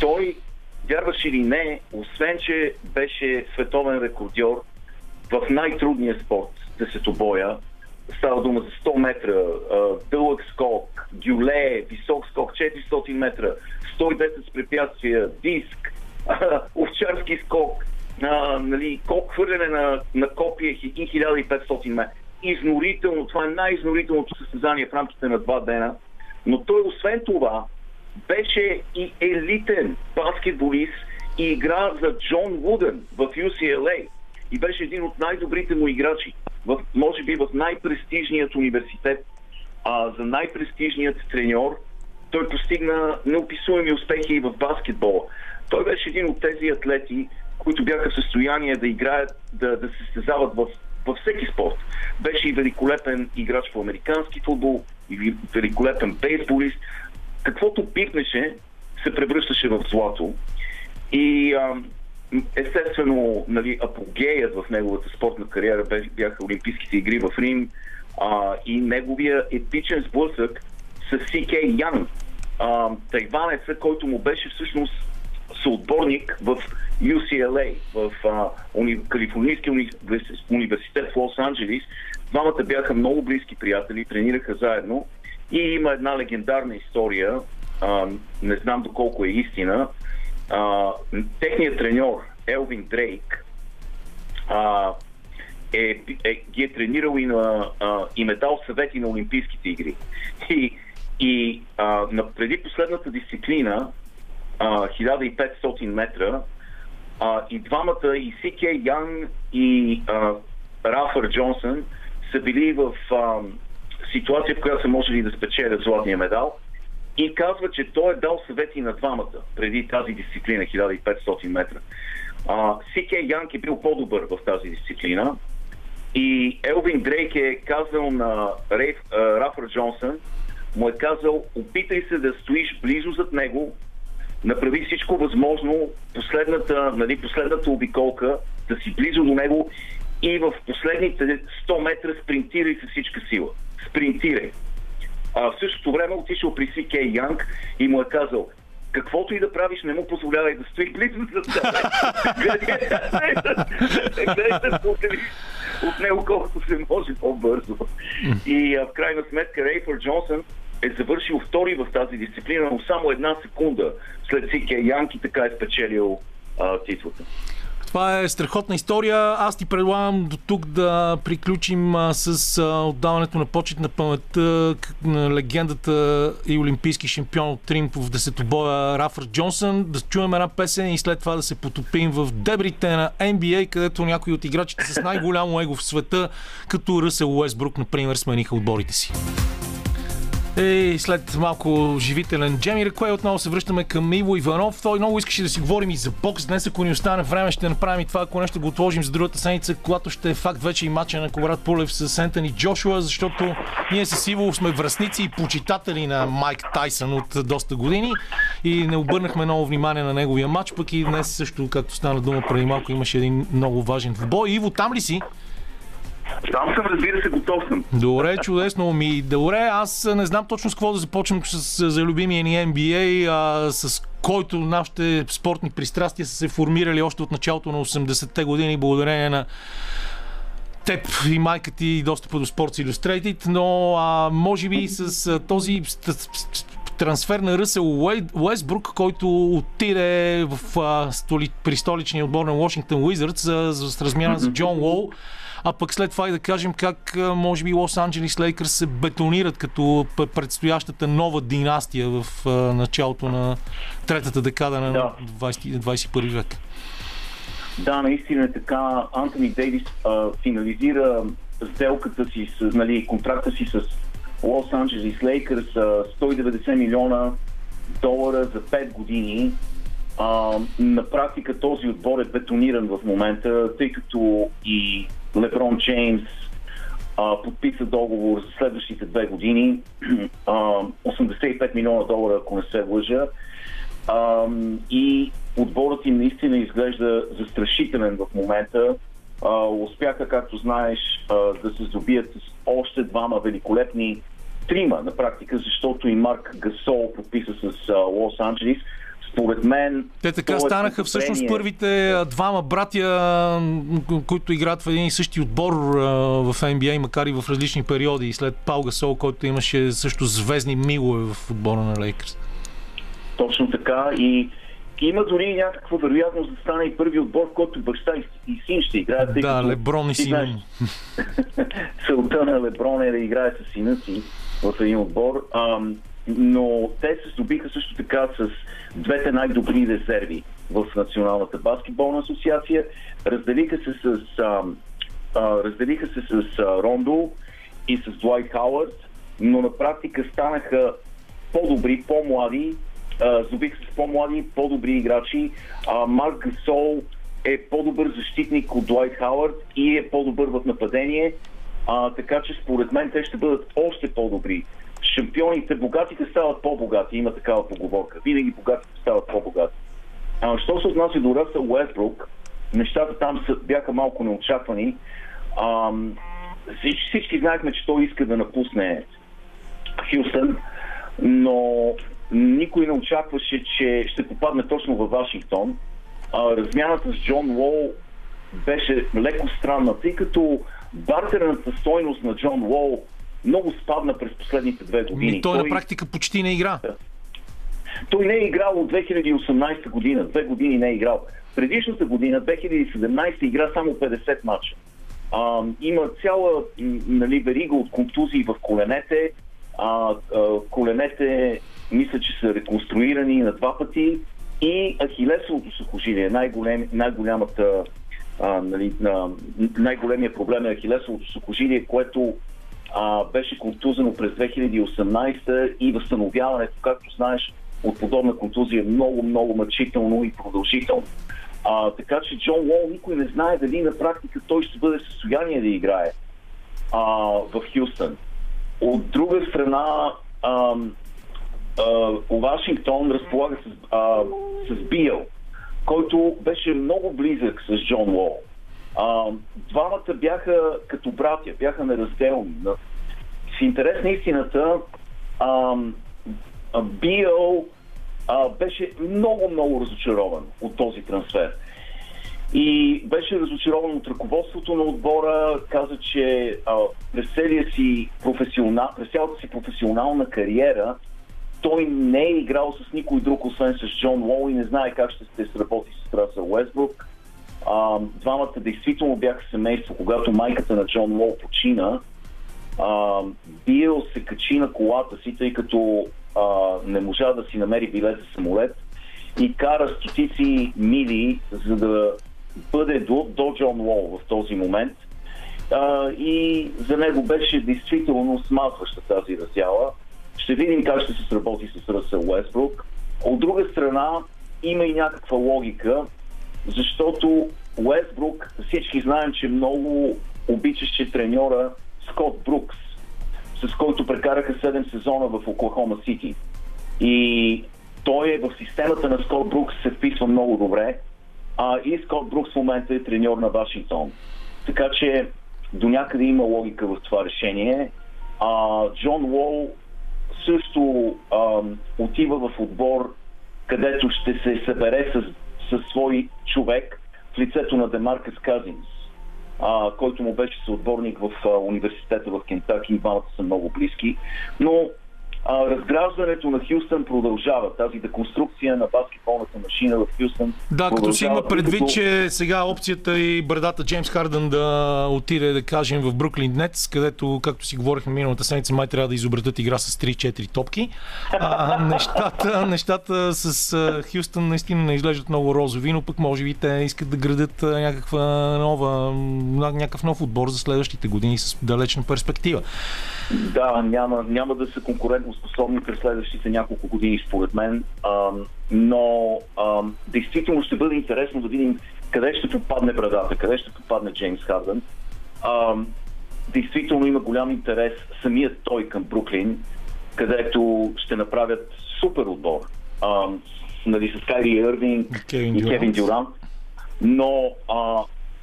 Той, вярваш или не, освен, че беше световен рекордьор в най-трудния спорт, десетобоя, става дума за 100 метра, дълъг скок, гюле, висок скок, 400 метра, 110 с препятствия, диск, овчарски скок, а, нали, кop, хвърляне на, на копие хи- и 1500 метра. Изнорително, това е най-изнорителното състезание в рамките на два дена. Но той освен това беше и елитен баскетболист и игра за Джон Вуден в UCLA. И беше един от най-добрите му играчи, в, може би в най-престижният университет, а, за най-престижният треньор. Той постигна неописуеми успехи и в баскетбола. Той беше един от тези атлети, които бяха в състояние да играят, да, да се състезават в, във всеки спорт. Беше и великолепен играч по американски футбол, и великолепен бейсболист. Каквото пипнеше, се превръщаше в злато. И ам, естествено, нали, апогеят в неговата спортна кариера бяха Олимпийските игри в Рим а, и неговия епичен сблъсък с Си Кей Ян, а, тайванеца, който му беше всъщност съотборник в UCLA, в а, уни, Калифорнийския уни, университет в Лос-Анджелис. Двамата бяха много близки приятели, тренираха заедно и има една легендарна история, а, не знам доколко е истина. А, техният треньор Елвин Дрейк а, е, е, ги е тренирал и, на, а, и ме съвети на Олимпийските игри. И, и а, на, преди последната дисциплина, а, 1500 метра, а, и двамата, и Си Ян и Рафър Джонсън, са били в а, ситуация, в която са можели да спечелят златния медал. И казва, че той е дал съвети на двамата преди тази дисциплина, 1500 метра. А, Янг е бил по-добър в тази дисциплина. И Елвин Дрейк е казал на Рафър Джонсън, му е казал, опитай се да стоиш близо зад него, направи всичко възможно, последната, нали, последната обиколка, да си близо до него и в последните 100 метра спринтирай с всичка сила. Спринтирай. А в същото време отишъл при Си Кей Янг и му е казал, каквото и да правиш, не му позволявай да стои близо за теб. Гледай да от него колкото се може по-бързо. И в крайна сметка Рейфър Джонсън е завършил втори в тази дисциплина, но само една секунда след Си Кей Янг и така е спечелил титлата. Това е страхотна история. Аз ти предлагам до тук да приключим а, с а, отдаването на почет на паметта на легендата и олимпийски шампион от Рим в десетобоя Рафър Джонсън. Да чуем една песен и след това да се потопим в дебрите на NBA, където някои от играчите с най-голямо его в света, като Ръсел Уестбрук, например, смениха отборите си. И след малко живителен Джеми кое отново се връщаме към Иво Иванов. Той много искаше да си говорим и за бокс. Днес, ако ни остане време, ще направим и това, ако нещо го отложим за другата седмица, когато ще е факт вече и матча на Коврат Пулев с Ентони Джошуа, защото ние с Иво сме връзници и почитатели на Майк Тайсън от доста години и не обърнахме много внимание на неговия матч, пък и днес също, както стана дума преди малко, имаше един много важен двубой. Иво, там ли си? Там съм, разбира се, готов съм. Добре, чудесно. Ми, добре, аз не знам точно с какво да започнем с, за любимия ни NBA, а, с който нашите спортни пристрастия са се формирали още от началото на 80-те години, благодарение на теб и майка ти и достъпа до Sports Illustrated, но а, може би с а, този трансфер на Ръсел Уестбрук, който отиде в, а, столи, при столичния отбор на Washington Wizards за, с размяна за Джон Уол. А пък след това и да кажем как може би Лос Анджелис Лейкърс се бетонират като предстоящата нова династия в началото на третата декада на Да. 20, 21 век. Да, наистина е така. Антони Дейвис а, финализира сделката си, с, нали, контракта си с Лос Анджелис Лейкърс, а, 190 милиона долара за 5 години. А, на практика този отбор е бетониран в момента, тъй като и Леброн Джеймс а, подписа договор за следващите две години. А, 85 милиона долара, ако не се лъжа. Ам, и отборът им наистина изглежда застрашителен в момента. А, успяха, както знаеш, а, да се здобият с още двама великолепни трима на практика, защото и Марк Гасол подписа с а, Лос Анджелис. Според мен... Те така е станаха всъщност първите двама братя, които играят в един и същи отбор в NBA, макар и в различни периоди. И след Пал Гасол, който имаше също звездни милове в отбора на Лейкърс. Точно така и има дори някаква вероятност да стане и първи отбор, който баща и, и син ще играят. Да, като Леброн и сина целта на Леброн е да играе с сина си в един отбор. Ам, но те се здобиха също така с двете най-добри резерви в Националната баскетболна асоциация. Разделиха се с, ам, а, разделиха се с а, Рондо и с Дуайт Хауърд, но на практика станаха по-добри, по-млади, а, здобиха се с по-млади, по-добри играчи. А, Марк Гасол е по-добър защитник от Дуайт Хауърд и е по-добър в нападение. А, така че според мен те ще бъдат още по-добри. Шампионите, богатите стават по-богати, има такава поговорка. Винаги богатите стават по-богати. А, що се отнася до Ръсъл Уестбрук, нещата там са, бяха малко неочаквани. Всички, всички знаехме, че той иска да напусне Хюстън, но никой не очакваше, че ще попадне точно във Вашингтон. А, размяната с Джон Уол беше леко странна, тъй като бартерната стойност на Джон Уол много спадна през последните две години. Ми, той на практика почти не игра. той не е играл от 2018 година, две години не е играл. Предишната година, 2017, игра само 50 мача. А, има цяла нали, верига от контузии в коленете. А, а, коленете, мисля, че са реконструирани на два пъти. И ахилесовото сухожилие, най-голем, най-голямата а, нали, на, най-големия проблем е ахилесовото сухожилие, което а, беше контузено през 2018 и възстановяването, както знаеш, от подобна контузия е много, много мъчително и продължително. А, така че Джон Уол никой не знае дали на практика той ще бъде в състояние да играе а, в Хюстън. От друга страна, а, а, Вашингтон разполага с, а, с Бил, който беше много близък с Джон Уол. А, двамата бяха като братя, бяха неразделни. В интерес на истината, а, а, Бил а, беше много, много разочарован от този трансфер. И беше разочарован от ръководството на отбора, каза, че а, през, си професионал, през цялата си професионална кариера той не е играл с никой друг, освен с Джон Уол и не знае как ще се сработи с Расъл Уестбрук. А, двамата действително бяха семейство. Когато майката на Джон Уол почина, а, Бил се качи на колата си, тъй като а, не можа да си намери билет за самолет и кара стотици мили, за да бъде до, до Джон Уол в този момент. А, и за него беше действително смазваща тази раздяла. Ще видим как ще се сработи с Ръсъл Уестбрук. От друга страна, има и някаква логика, защото Уестбрук всички знаем, че много обичаше треньора Скот Брукс, с който прекараха 7 сезона в Оклахома Сити. И той е в системата на Скот Брукс се вписва много добре. А и Скот Брукс в момента е треньор на Вашингтон. Така че до някъде има логика в това решение. А, Джон Уол също а, отива в отбор, където ще се събере с, с свой човек в лицето на Демаркас Казинс, а, който му беше съотборник в а, университета в Кентаки и двамата са много близки. Но а, разграждането на Хюстън продължава. Тази деконструкция на баскетболната машина в Хюстън. Да, като си има предвид, като- че сега опцията и брадата Джеймс Хардън да отиде, да кажем, в Бруклин Нетс, където, както си говорихме миналата седмица, май трябва да изобретат игра с 3-4 топки. А, нещата, нещата с Хюстън наистина не изглеждат много розови, но пък може би те искат да градят някаква нова, някакъв нов отбор за следващите години с далечна перспектива. Да, няма, няма да са конкурентоспособни през следващите няколко години, според мен. Ам, но ам, действително ще бъде интересно да видим къде ще попадне брадата, къде ще попадне Джеймс Хардън. Ам, действително има голям интерес самият той към Бруклин, където ще направят супер отбор. Ам, нали, с Кайри Ирвинг Кевин и. Кевин Дюрант. Но а,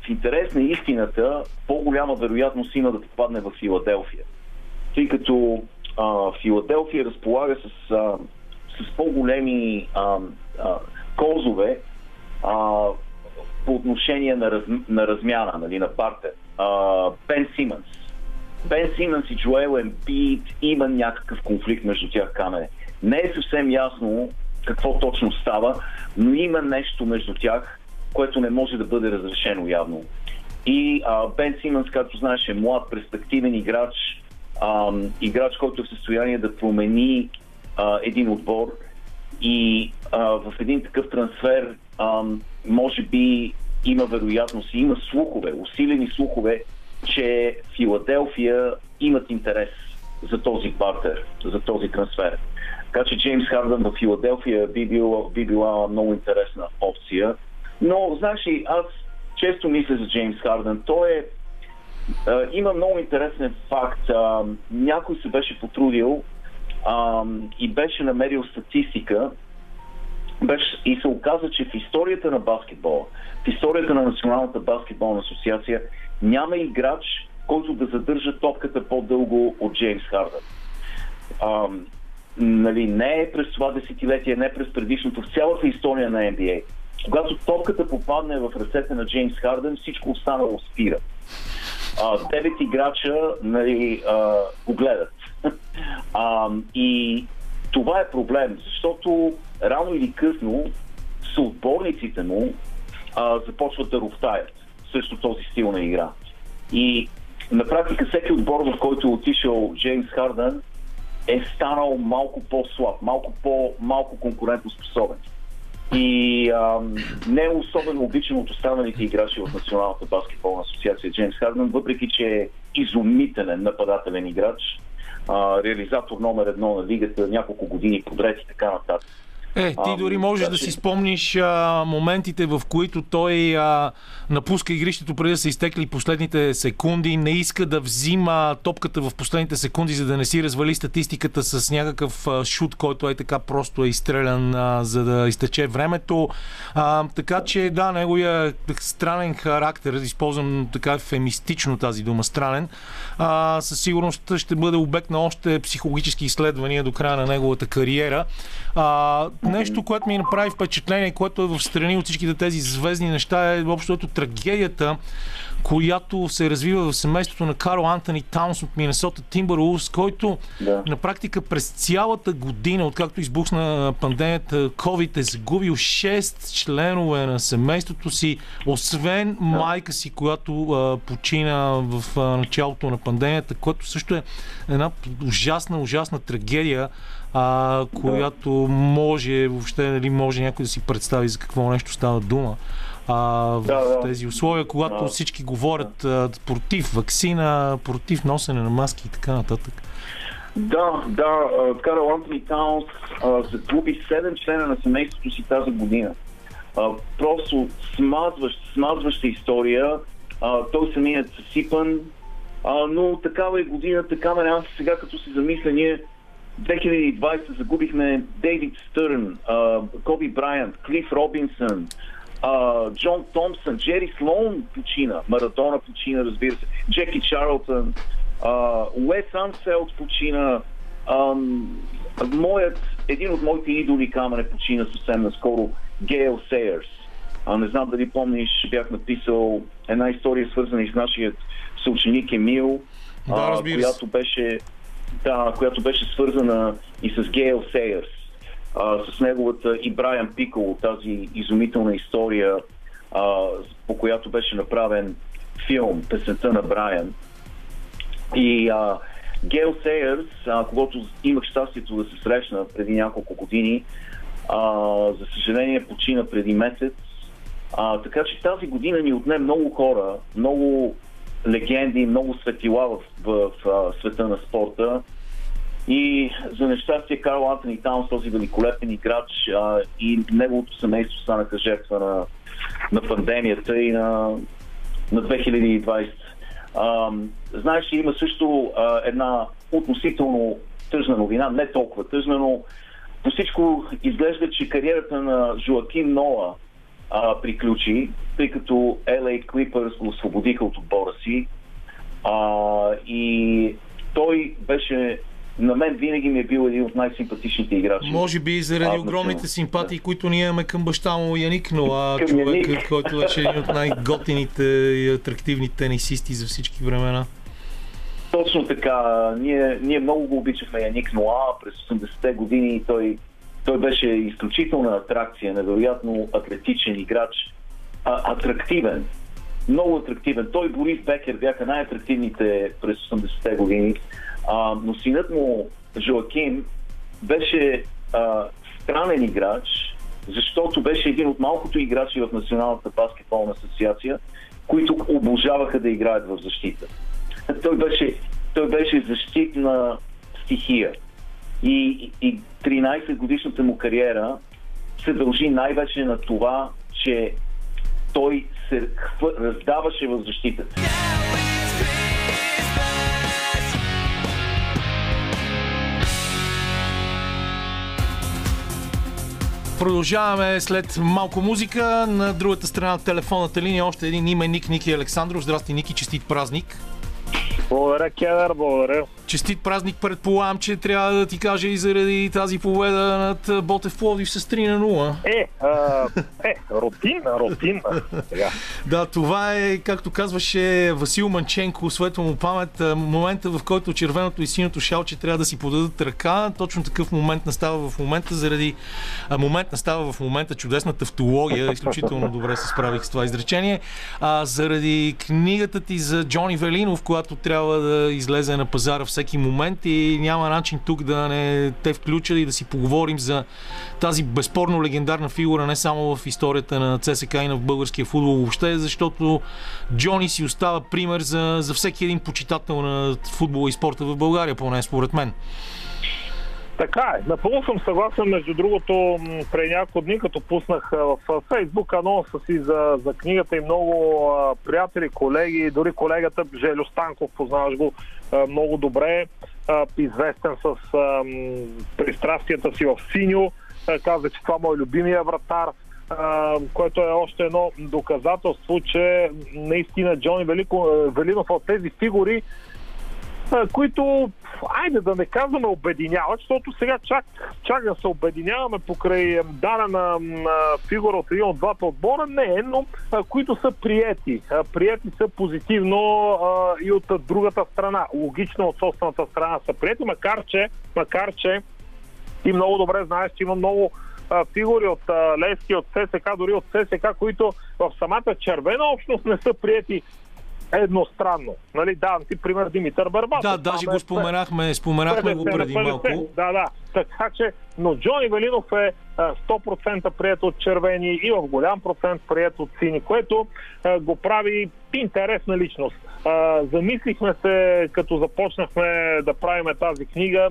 в интерес на истината, по-голяма вероятност има да попадне в Филаделфия тъй като а, Филаделфия разполага с, а, с по-големи а, а, козове а, по отношение на, раз, на размяна, нали, на партер. А, Бен Симънс. Бен Симънс и Джоел Ембит има някакъв конфликт между тях камене. Не е съвсем ясно какво точно става, но има нещо между тях, което не може да бъде разрешено явно. И а, Бен Симънс, както знаеш, е млад, перспективен играч, ам, играч, който е в състояние да промени а, един отбор и а, в един такъв трансфер ам, може би има вероятност и има слухове, усилени слухове, че Филаделфия имат интерес за този бартер, за този трансфер. Така че Джеймс Хардън в Филаделфия би, бил, би била много интересна опция. Но, знаеш ли, аз често мисля за Джеймс Хардън. Той е а, има много интересен факт. Някой се беше потрудил и беше намерил статистика беше, и се оказа, че в историята на баскетбола, в историята на Националната баскетболна асоциация няма играч, който да задържа топката по-дълго от Джеймс Хардън. Нали, не е през това десетилетие, не през предишното, в цялата история на NBA. Когато топката попадне в ръцете на Джеймс Хардън, всичко останало спира а, девет играча нали, а, го гледат. а, и това е проблем, защото рано или късно съотборниците му а, започват да роптаят срещу този стил на игра. И на практика всеки отбор, в който е отишъл Джеймс Хардън, е станал малко по-слаб, малко, по, малко конкурентоспособен. И ам, не е особено обичан от останалите играчи в Националната баскетболна асоциация Джеймс Хардън, въпреки че е изумителен нападателен играч, а, реализатор номер едно на лигата няколко години подред и така нататък. Е, ти А, дори можеш да си спомниш а, моментите, в които той а, напуска игрището преди да са изтекли последните секунди, не иска да взима топката в последните секунди, за да не си развали статистиката с някакъв а, шут, който е така просто е изстрелян, а, за да изтече времето. А, така че да, неговия странен характер, използвам така фемистично тази дума, странен, а, със сигурност ще бъде обект на още психологически изследвания до края на неговата кариера. А, нещо, което ми направи впечатление, което е в страни от всичките тези звездни неща, е общото трагедията, която се развива в семейството на Карл Антони Таунс от Миннесота Тимбърлс, който Да. на практика през цялата година, откакто избухна пандемията, COVID е загубил 6 членове на семейството си, освен майка си, която а, почина в а, началото на пандемията, което също е една ужасна, ужасна трагедия, а, която може, въобще нали, може някой да си представи за какво нещо става дума. А, в Да, да. тези условия, когато Да. всички говорят а, против вакцина, против носене на маски и така нататък. Да, да, Карл Антони Таунс загуби 7 члена на семейството си тази година. А, просто смазващ, смазваща история. А, той самият съсипан, а, но такава е година, така ме аз сега като се замисля, ние 2020 загубихме Дейвид Стърн, Коби Брайант, Клиф Робинсън, Джон Томпсън, Джери Слоун почина, Марадона почина, разбира се, Джеки Чарлтън, Уес Анселд почина, моят, един от моите идоли камене почина съвсем наскоро, Гейл Сейърс. А, не знам дали помниш, бях написал една история свързана и с нашия съученик Емил, Да, а, която беше да, която беше свързана и с Гейл Сейърс, а, с неговата и Брайан Пикол, тази изумителна история, а, по която беше направен филм, песента на Брайан. И а, Гейл Сейърс, а, когато имах щастието да се срещна преди няколко години, а, за съжаление почина преди месец. А, така че тази година ни отне много хора, много легенди, много светила в, в, в света на спорта. И за нещастие Карл Антони Таунс, този великолепен играч а, и неговото семейство станаха жертва на, на пандемията и на, на 2020. А, знаеш, има също а, една относително тъжна новина, не толкова тъжна, но по всичко изглежда, че кариерата на Жоакин Ноа а, приключи, тъй като LA Clippers го освободиха от отбора си. А, и той беше на мен винаги ми е бил един от най-симпатичните играчи. Може би заради огромните симпатии, да. които ние имаме към баща му Яник, но а човек, който беше един от най-готините и атрактивни тенисисти за всички времена. Точно така. Ние, ние много го обичахме Яник Ноа през 80-те години. Той, той беше изключителна атракция, невероятно атлетичен играч, а, атрактивен. Много атрактивен. Той и Борис Бекер бяха най-атрактивните през 80-те години. А, но синът му, Жоаким, беше а, странен играч, защото беше един от малкото играчи в Националната баскетболна асоциация, които обожаваха да играят в защита. Той беше, той беше защитна стихия. И, и 13 годишната му кариера се дължи най-вече на това, че той се раздаваше в защитата. Продължаваме след малко музика. На другата страна на телефонната линия още един именник Ники Александров. Здрасти, Ники, честит празник. Благодаря, Кедър, благодаря. Честит празник, предполагам, че трябва да ти кажа и заради тази победа над Ботев Пловдив с 3 на 0. Е, а, е, рутинна, рутинна. Сега. Да, това е, както казваше Васил Манченко, светла му памет, момента в който червеното и синото шалче трябва да си подадат ръка. Точно такъв момент настава в момента, заради а, момент настава в момента чудесна тавтология. Изключително добре се справих с това изречение. А, заради книгата ти за Джони Велинов, която трябва да излезе на пазара всеки момент и няма начин тук да не те включа и да си поговорим за тази безспорно легендарна фигура не само в историята на ЦСК и на българския футбол въобще, защото Джони си остава пример за, за всеки един почитател на футбола и спорта в България, поне според мен. Така е. Напълно съм съгласен. Между другото, преди няколко дни, като пуснах в Фейсбук анонса си за, за книгата и много а, приятели, колеги, дори колегата Желю Станков, познаваш го а, много добре, а, известен с а, пристрастията си в синьо. А, каза, че това мой любимия вратар, а, което е още едно доказателство, че наистина Джони Велико, Велинов от тези фигури които, айде да не казваме обединяват, защото сега чак, чак да се обединяваме покрай дадена фигура от един от двата отбора, не, но а, които са приети. А, приети са позитивно а, и от другата страна. Логично от собствената страна са приети, макар че, макар че ти много добре знаеш, че има много а, фигури от а, Лески, от ССК, дори от ССК, които в самата червена общност не са приети едностранно. Нали, давам ти пример Димитър Барбатов. Да, даже го споменахме, споменахме го преди малко. Да, да. Така че, но Джони Велинов е 100% прият от червени и в голям процент прият от сини, което го прави интересна личност. Замислихме се, като започнахме да правиме тази книга,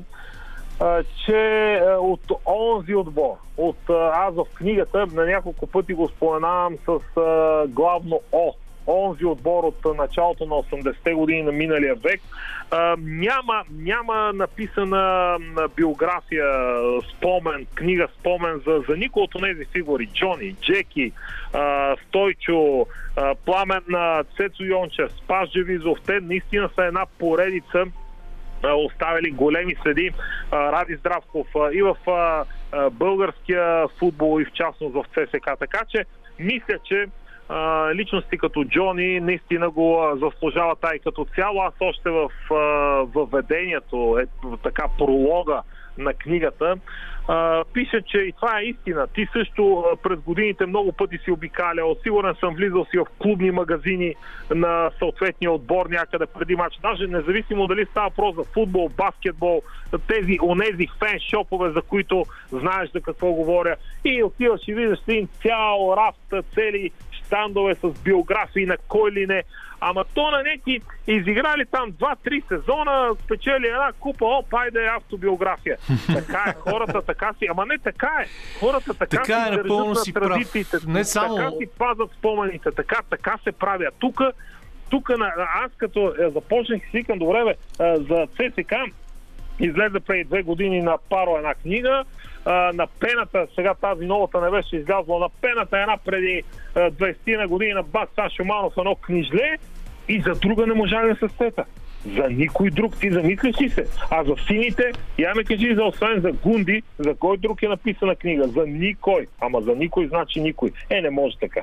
че от онзи отбор, от аз в книгата на няколко пъти го споменавам с главно О, онзи отбор от началото на 80-те години на миналия век. А, няма, няма написана биография, спомен, книга спомен за, за никой от тези фигури. Джони, Джеки, а, Стойчо, а, Пламен на Цецо Йончев, Спас Джевизов. Те наистина са една поредица оставили големи следи Ради Здравков и в българския футбол и в частност в ЦСК. Така че мисля, че личности като Джони наистина го заслужава тай като цяло. Аз още в а, въведението, е, така пролога на книгата, а, пише, че и това е истина. Ти също а, през годините много пъти си обикалял. Сигурен съм влизал си в клубни магазини на съответния отбор някъде преди матч. Даже независимо дали става въпрос за футбол, баскетбол, тези онези фен шопове, за които знаеш за какво говоря. И отиваш и виждаш един цял рафт, цели щандове с биографии на кой ли не. Ама то на неки изиграли там 2-3 сезона, спечели една купа, о, пайде автобиография. Така е, хората така си, ама не така е. Хората така, Така си е, държат си на традициите, Не само- така си пазят спомените, така, така се прави. А тук тук на, аз като е, започнах си викам, добре, бе, а, за ЦСК излезе преди две години на паро една книга, а, на пената, сега тази новата не беше излязла, на пената една преди а, 20 на години на Бас Сан Шуманов едно книжле и за друга не можа да се сета. За никой друг. Ти замислиш ли се? А за сините, я ме кажи, за освен за Гунди, за кой друг е написана книга? За никой. Ама за никой значи никой. Е, не може така.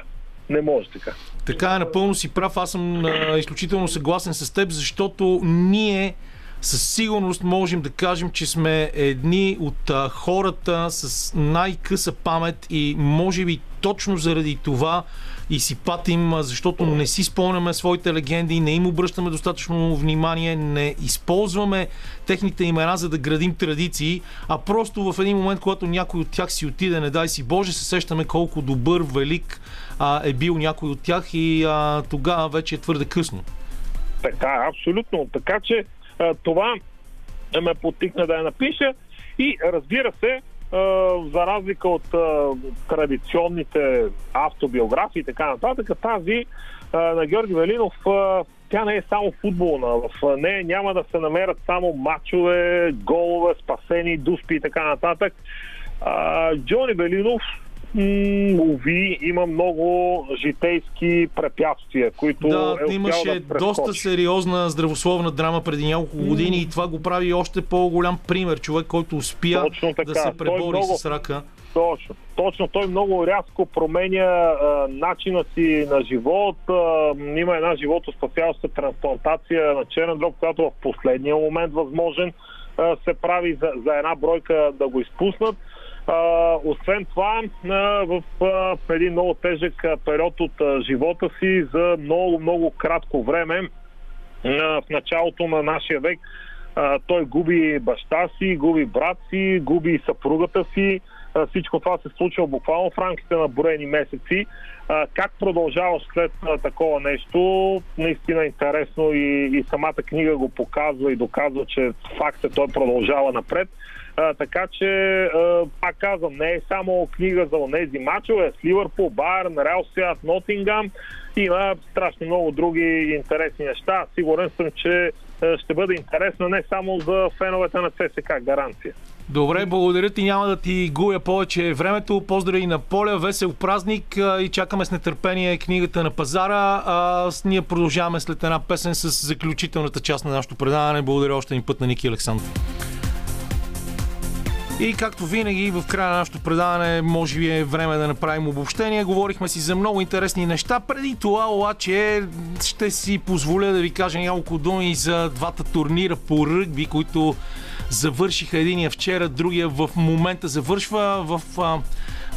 Не може така. Така е, напълно си прав. Аз съм а, изключително съгласен с теб, защото ние със сигурност можем да кажем, че сме едни от а, хората с най-къса памет и може би точно заради това и си патим, защото не си спомняме своите легенди, не им обръщаме достатъчно внимание, не използваме техните имена, за да градим традиции, а просто в един момент, когато някой от тях си отиде, не дай си Боже, се сещаме колко добър, велик а, е бил някой от тях и а, тогава вече е твърде късно. Така, абсолютно. Така че това ме потикна да я напиша и разбира се, за разлика от традиционните автобиографии и така нататък, тази на Георги Велинов тя не е само футболна. В нея няма да се намерят само матчове, голове, спасени, дуспи и така нататък. Джони Белинов уви, има много житейски препятствия, които Да, е имаше да доста сериозна здравословна драма преди няколко години и това го прави още по-голям пример. Човек, който успя да се пребори много- с рака. Точно. Точно. Той много рязко променя а, начина си на живот. А, има една животоспасяваща трансплантация на черен дроб, която в последния момент възможен а, се прави за, за една бройка да го изпуснат. А, освен това, а, в а, един много тежък период от а, живота си за много, много кратко време, а, в началото на нашия век, а, той губи баща си, губи брат си, губи съпругата си. А, Всичко това се случва буквално в рамките на броени месеци. А, Как продължаваш след а, такова нещо, наистина интересно и, и самата книга го показва и доказва, че факт е той продължава напред. А, така че, а, пак казвам, не е само книга за онези мачове с Ливърпул, Байерн, Реал Сиат, Нотингам. Има страшно много други интересни неща. Сигурен съм, че ще бъде интересна не само за феновете на ЦСК, гаранция. Добре, благодаря ти. Няма да ти губя повече времето. Поздрави на Поля, весел празник и чакаме с нетърпение книгата на пазара. А, ние продължаваме след една песен с заключителната част на нашето предаване. Благодаря още един път на Ники Александров. И както винаги в края на нашето предаване може би е време да направим обобщение. Говорихме си за много интересни неща. Преди това обаче ще си позволя да ви кажа няколко думи за двата турнира по ръгби, които завършиха единия вчера, другия в момента завършва в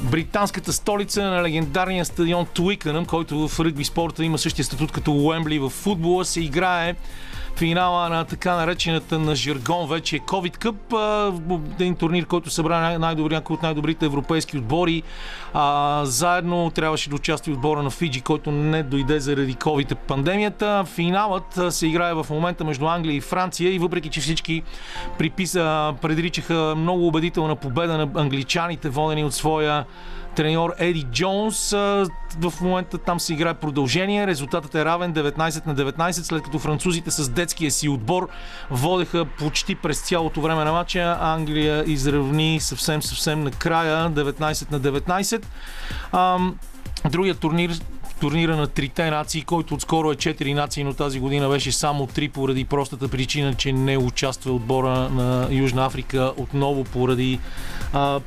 британската столица на легендарния стадион Туикънъм, който в ръгби спорта има същия статут като Уембли в футбола, се играе финала на така наречената на Жиргон вече COVID Cup, един турнир, който събра най- най-добри, някои от най-добрите европейски отбори. А, заедно трябваше да участва отбора на Фиджи, който не дойде заради COVID пандемията. Финалът се играе в момента между Англия и Франция и въпреки, че всички приписа, предричаха много убедителна победа на англичаните, водени от своя треньор Еди Джонс. В момента там се играе продължение. Резултатът е равен 19 на 19, след като французите с детския си отбор водеха почти през цялото време на матча. Англия изравни съвсем съвсем накрая 19 на 19. Ам, Другият турнир турнира на трите нации, който отскоро е 4 нации, но тази година беше само 3 поради простата причина, че не участва отбора на Южна Африка отново поради а,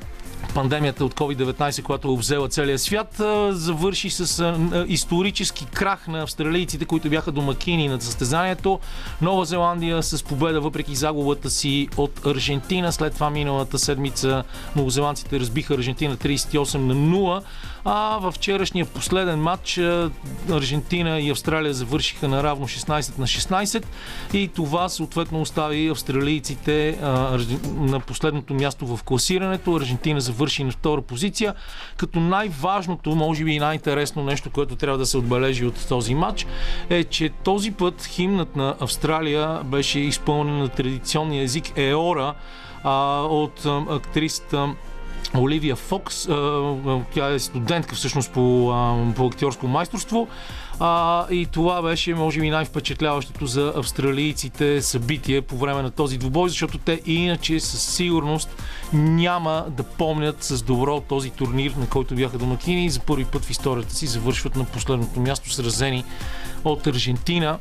пандемията от COVID-19, която обзела целия свят, завърши с исторически крах на австралийците, които бяха домакини на състезанието. Нова Зеландия с победа въпреки загубата си от Аржентина. След това миналата седмица новозеландците разбиха Аржентина 38 на 0. А във вчерашния последен матч Аржентина и Австралия завършиха наравно 16 на 16 и това съответно остави австралийците на последното място в класирането. Аржентина завърши на втора позиция, като най-важното, може би и най-интересно нещо, което трябва да се отбележи от този матч е, че този път химнат на Австралия беше изпълнен на традиционния език Еора от актрисата Оливия Фокс. Тя е студентка всъщност по, по актьорско майсторство. А, и това беше, може би, най-впечатляващото за австралийците събитие по време на този двубой, защото те иначе със сигурност няма да помнят с добро този турнир, на който бяха домакини и за първи път в историята си завършват на последното място, сразени от Аржентина.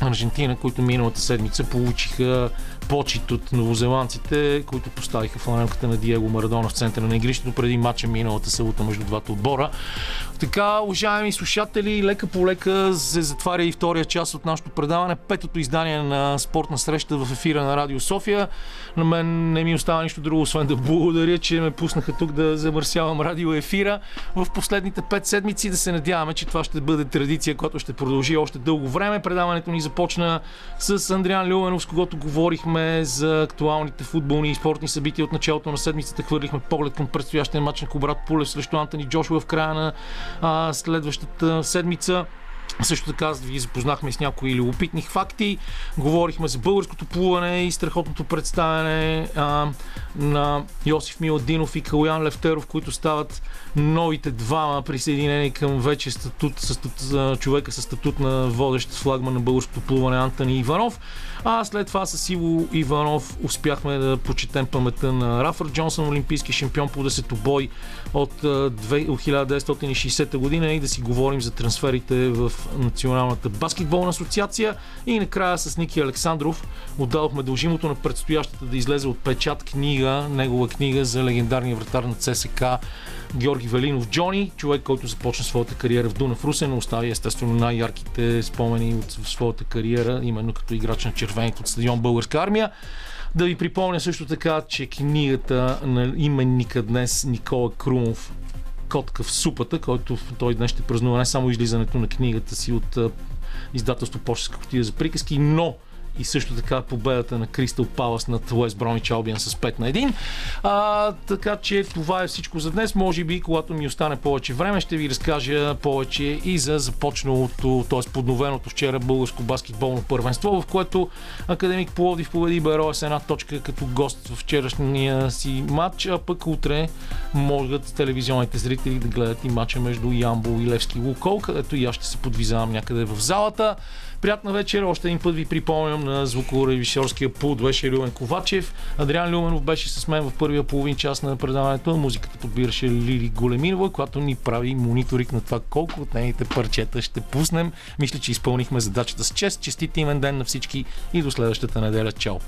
Аржентина, които миналата седмица получиха почет от новозеландците, които поставиха фланелката на Диего Марадона в центъра на игрището преди матча миналата събота между двата отбора. Така, уважаеми слушатели, лека по лека се затваря и втория част от нашото предаване. Петото издание на спортна среща в ефира на Радио София. На мен не ми остава нищо друго, освен да благодаря, че ме пуснаха тук да замърсявам радио ефира в последните пет седмици. Да се надяваме, че това ще бъде традиция, която ще продължи още дълго време. Предаването ни започна с Андриан Люменов, с когото говорихме за актуалните футболни и спортни събития от началото на седмицата. Хвърлихме поглед към предстоящия матч на Кобрат Пулев срещу Антони Джошуа в края на а, следващата седмица. Също така ви запознахме с някои любопитни факти. Говорихме за българското плуване и страхотното представяне а, на Йосиф Миладинов и Калуян Левтеров, които стават новите двама присъединени към вече статут, статут, човека с статут на водещ флагман на българското плуване Антони Иванов. А след това с Иво Иванов успяхме да почетем паметта на Рафър Джонсън, олимпийски шампион по десетобой от 1960 година и да си говорим за трансферите в Националната баскетболна асоциация. И накрая с Ники Александров отдадохме дължимото на предстоящата да излезе от печат книга, негова книга за легендарния вратар на ЦСК Георги Велинов Джони, човек, който започна своята кариера в Дунав Русен, остави естествено най-ярките спомени от своята кариера, именно като играч на червените от стадион Българска армия. Да ви припомня също така, че книгата на именника днес Никола Крумов Котка в супата, който той днес ще празнува не само излизането на книгата си от издателство Почтска котия за приказки, но и също така победата на Кристал Палас над Уест Бромич Албиан с 5 на 1. А, така че това е всичко за днес. Може би, когато ми остане повече време, ще ви разкажа повече и за започналото, т.е. подновеното вчера българско баскетболно първенство, в което Академик Пловдив победи Беро с една точка като гост в вчерашния си матч, а пък утре могат телевизионните зрители да гледат и матча между Ямбол и Левски Лукол, където и аз ще се подвизавам някъде в залата. Приятна вечер. Още един път ви припомням на звукорежисьорския пулт беше Люмен Ковачев. Адриан Люменов беше с мен в първия половин час на предаването. Музиката подбираше Лили Големинова, която ни прави мониторик на това колко от нейните парчета ще пуснем. Мисля, че изпълнихме задачата с чест. Честит имен ден на всички и до следващата неделя. Чао!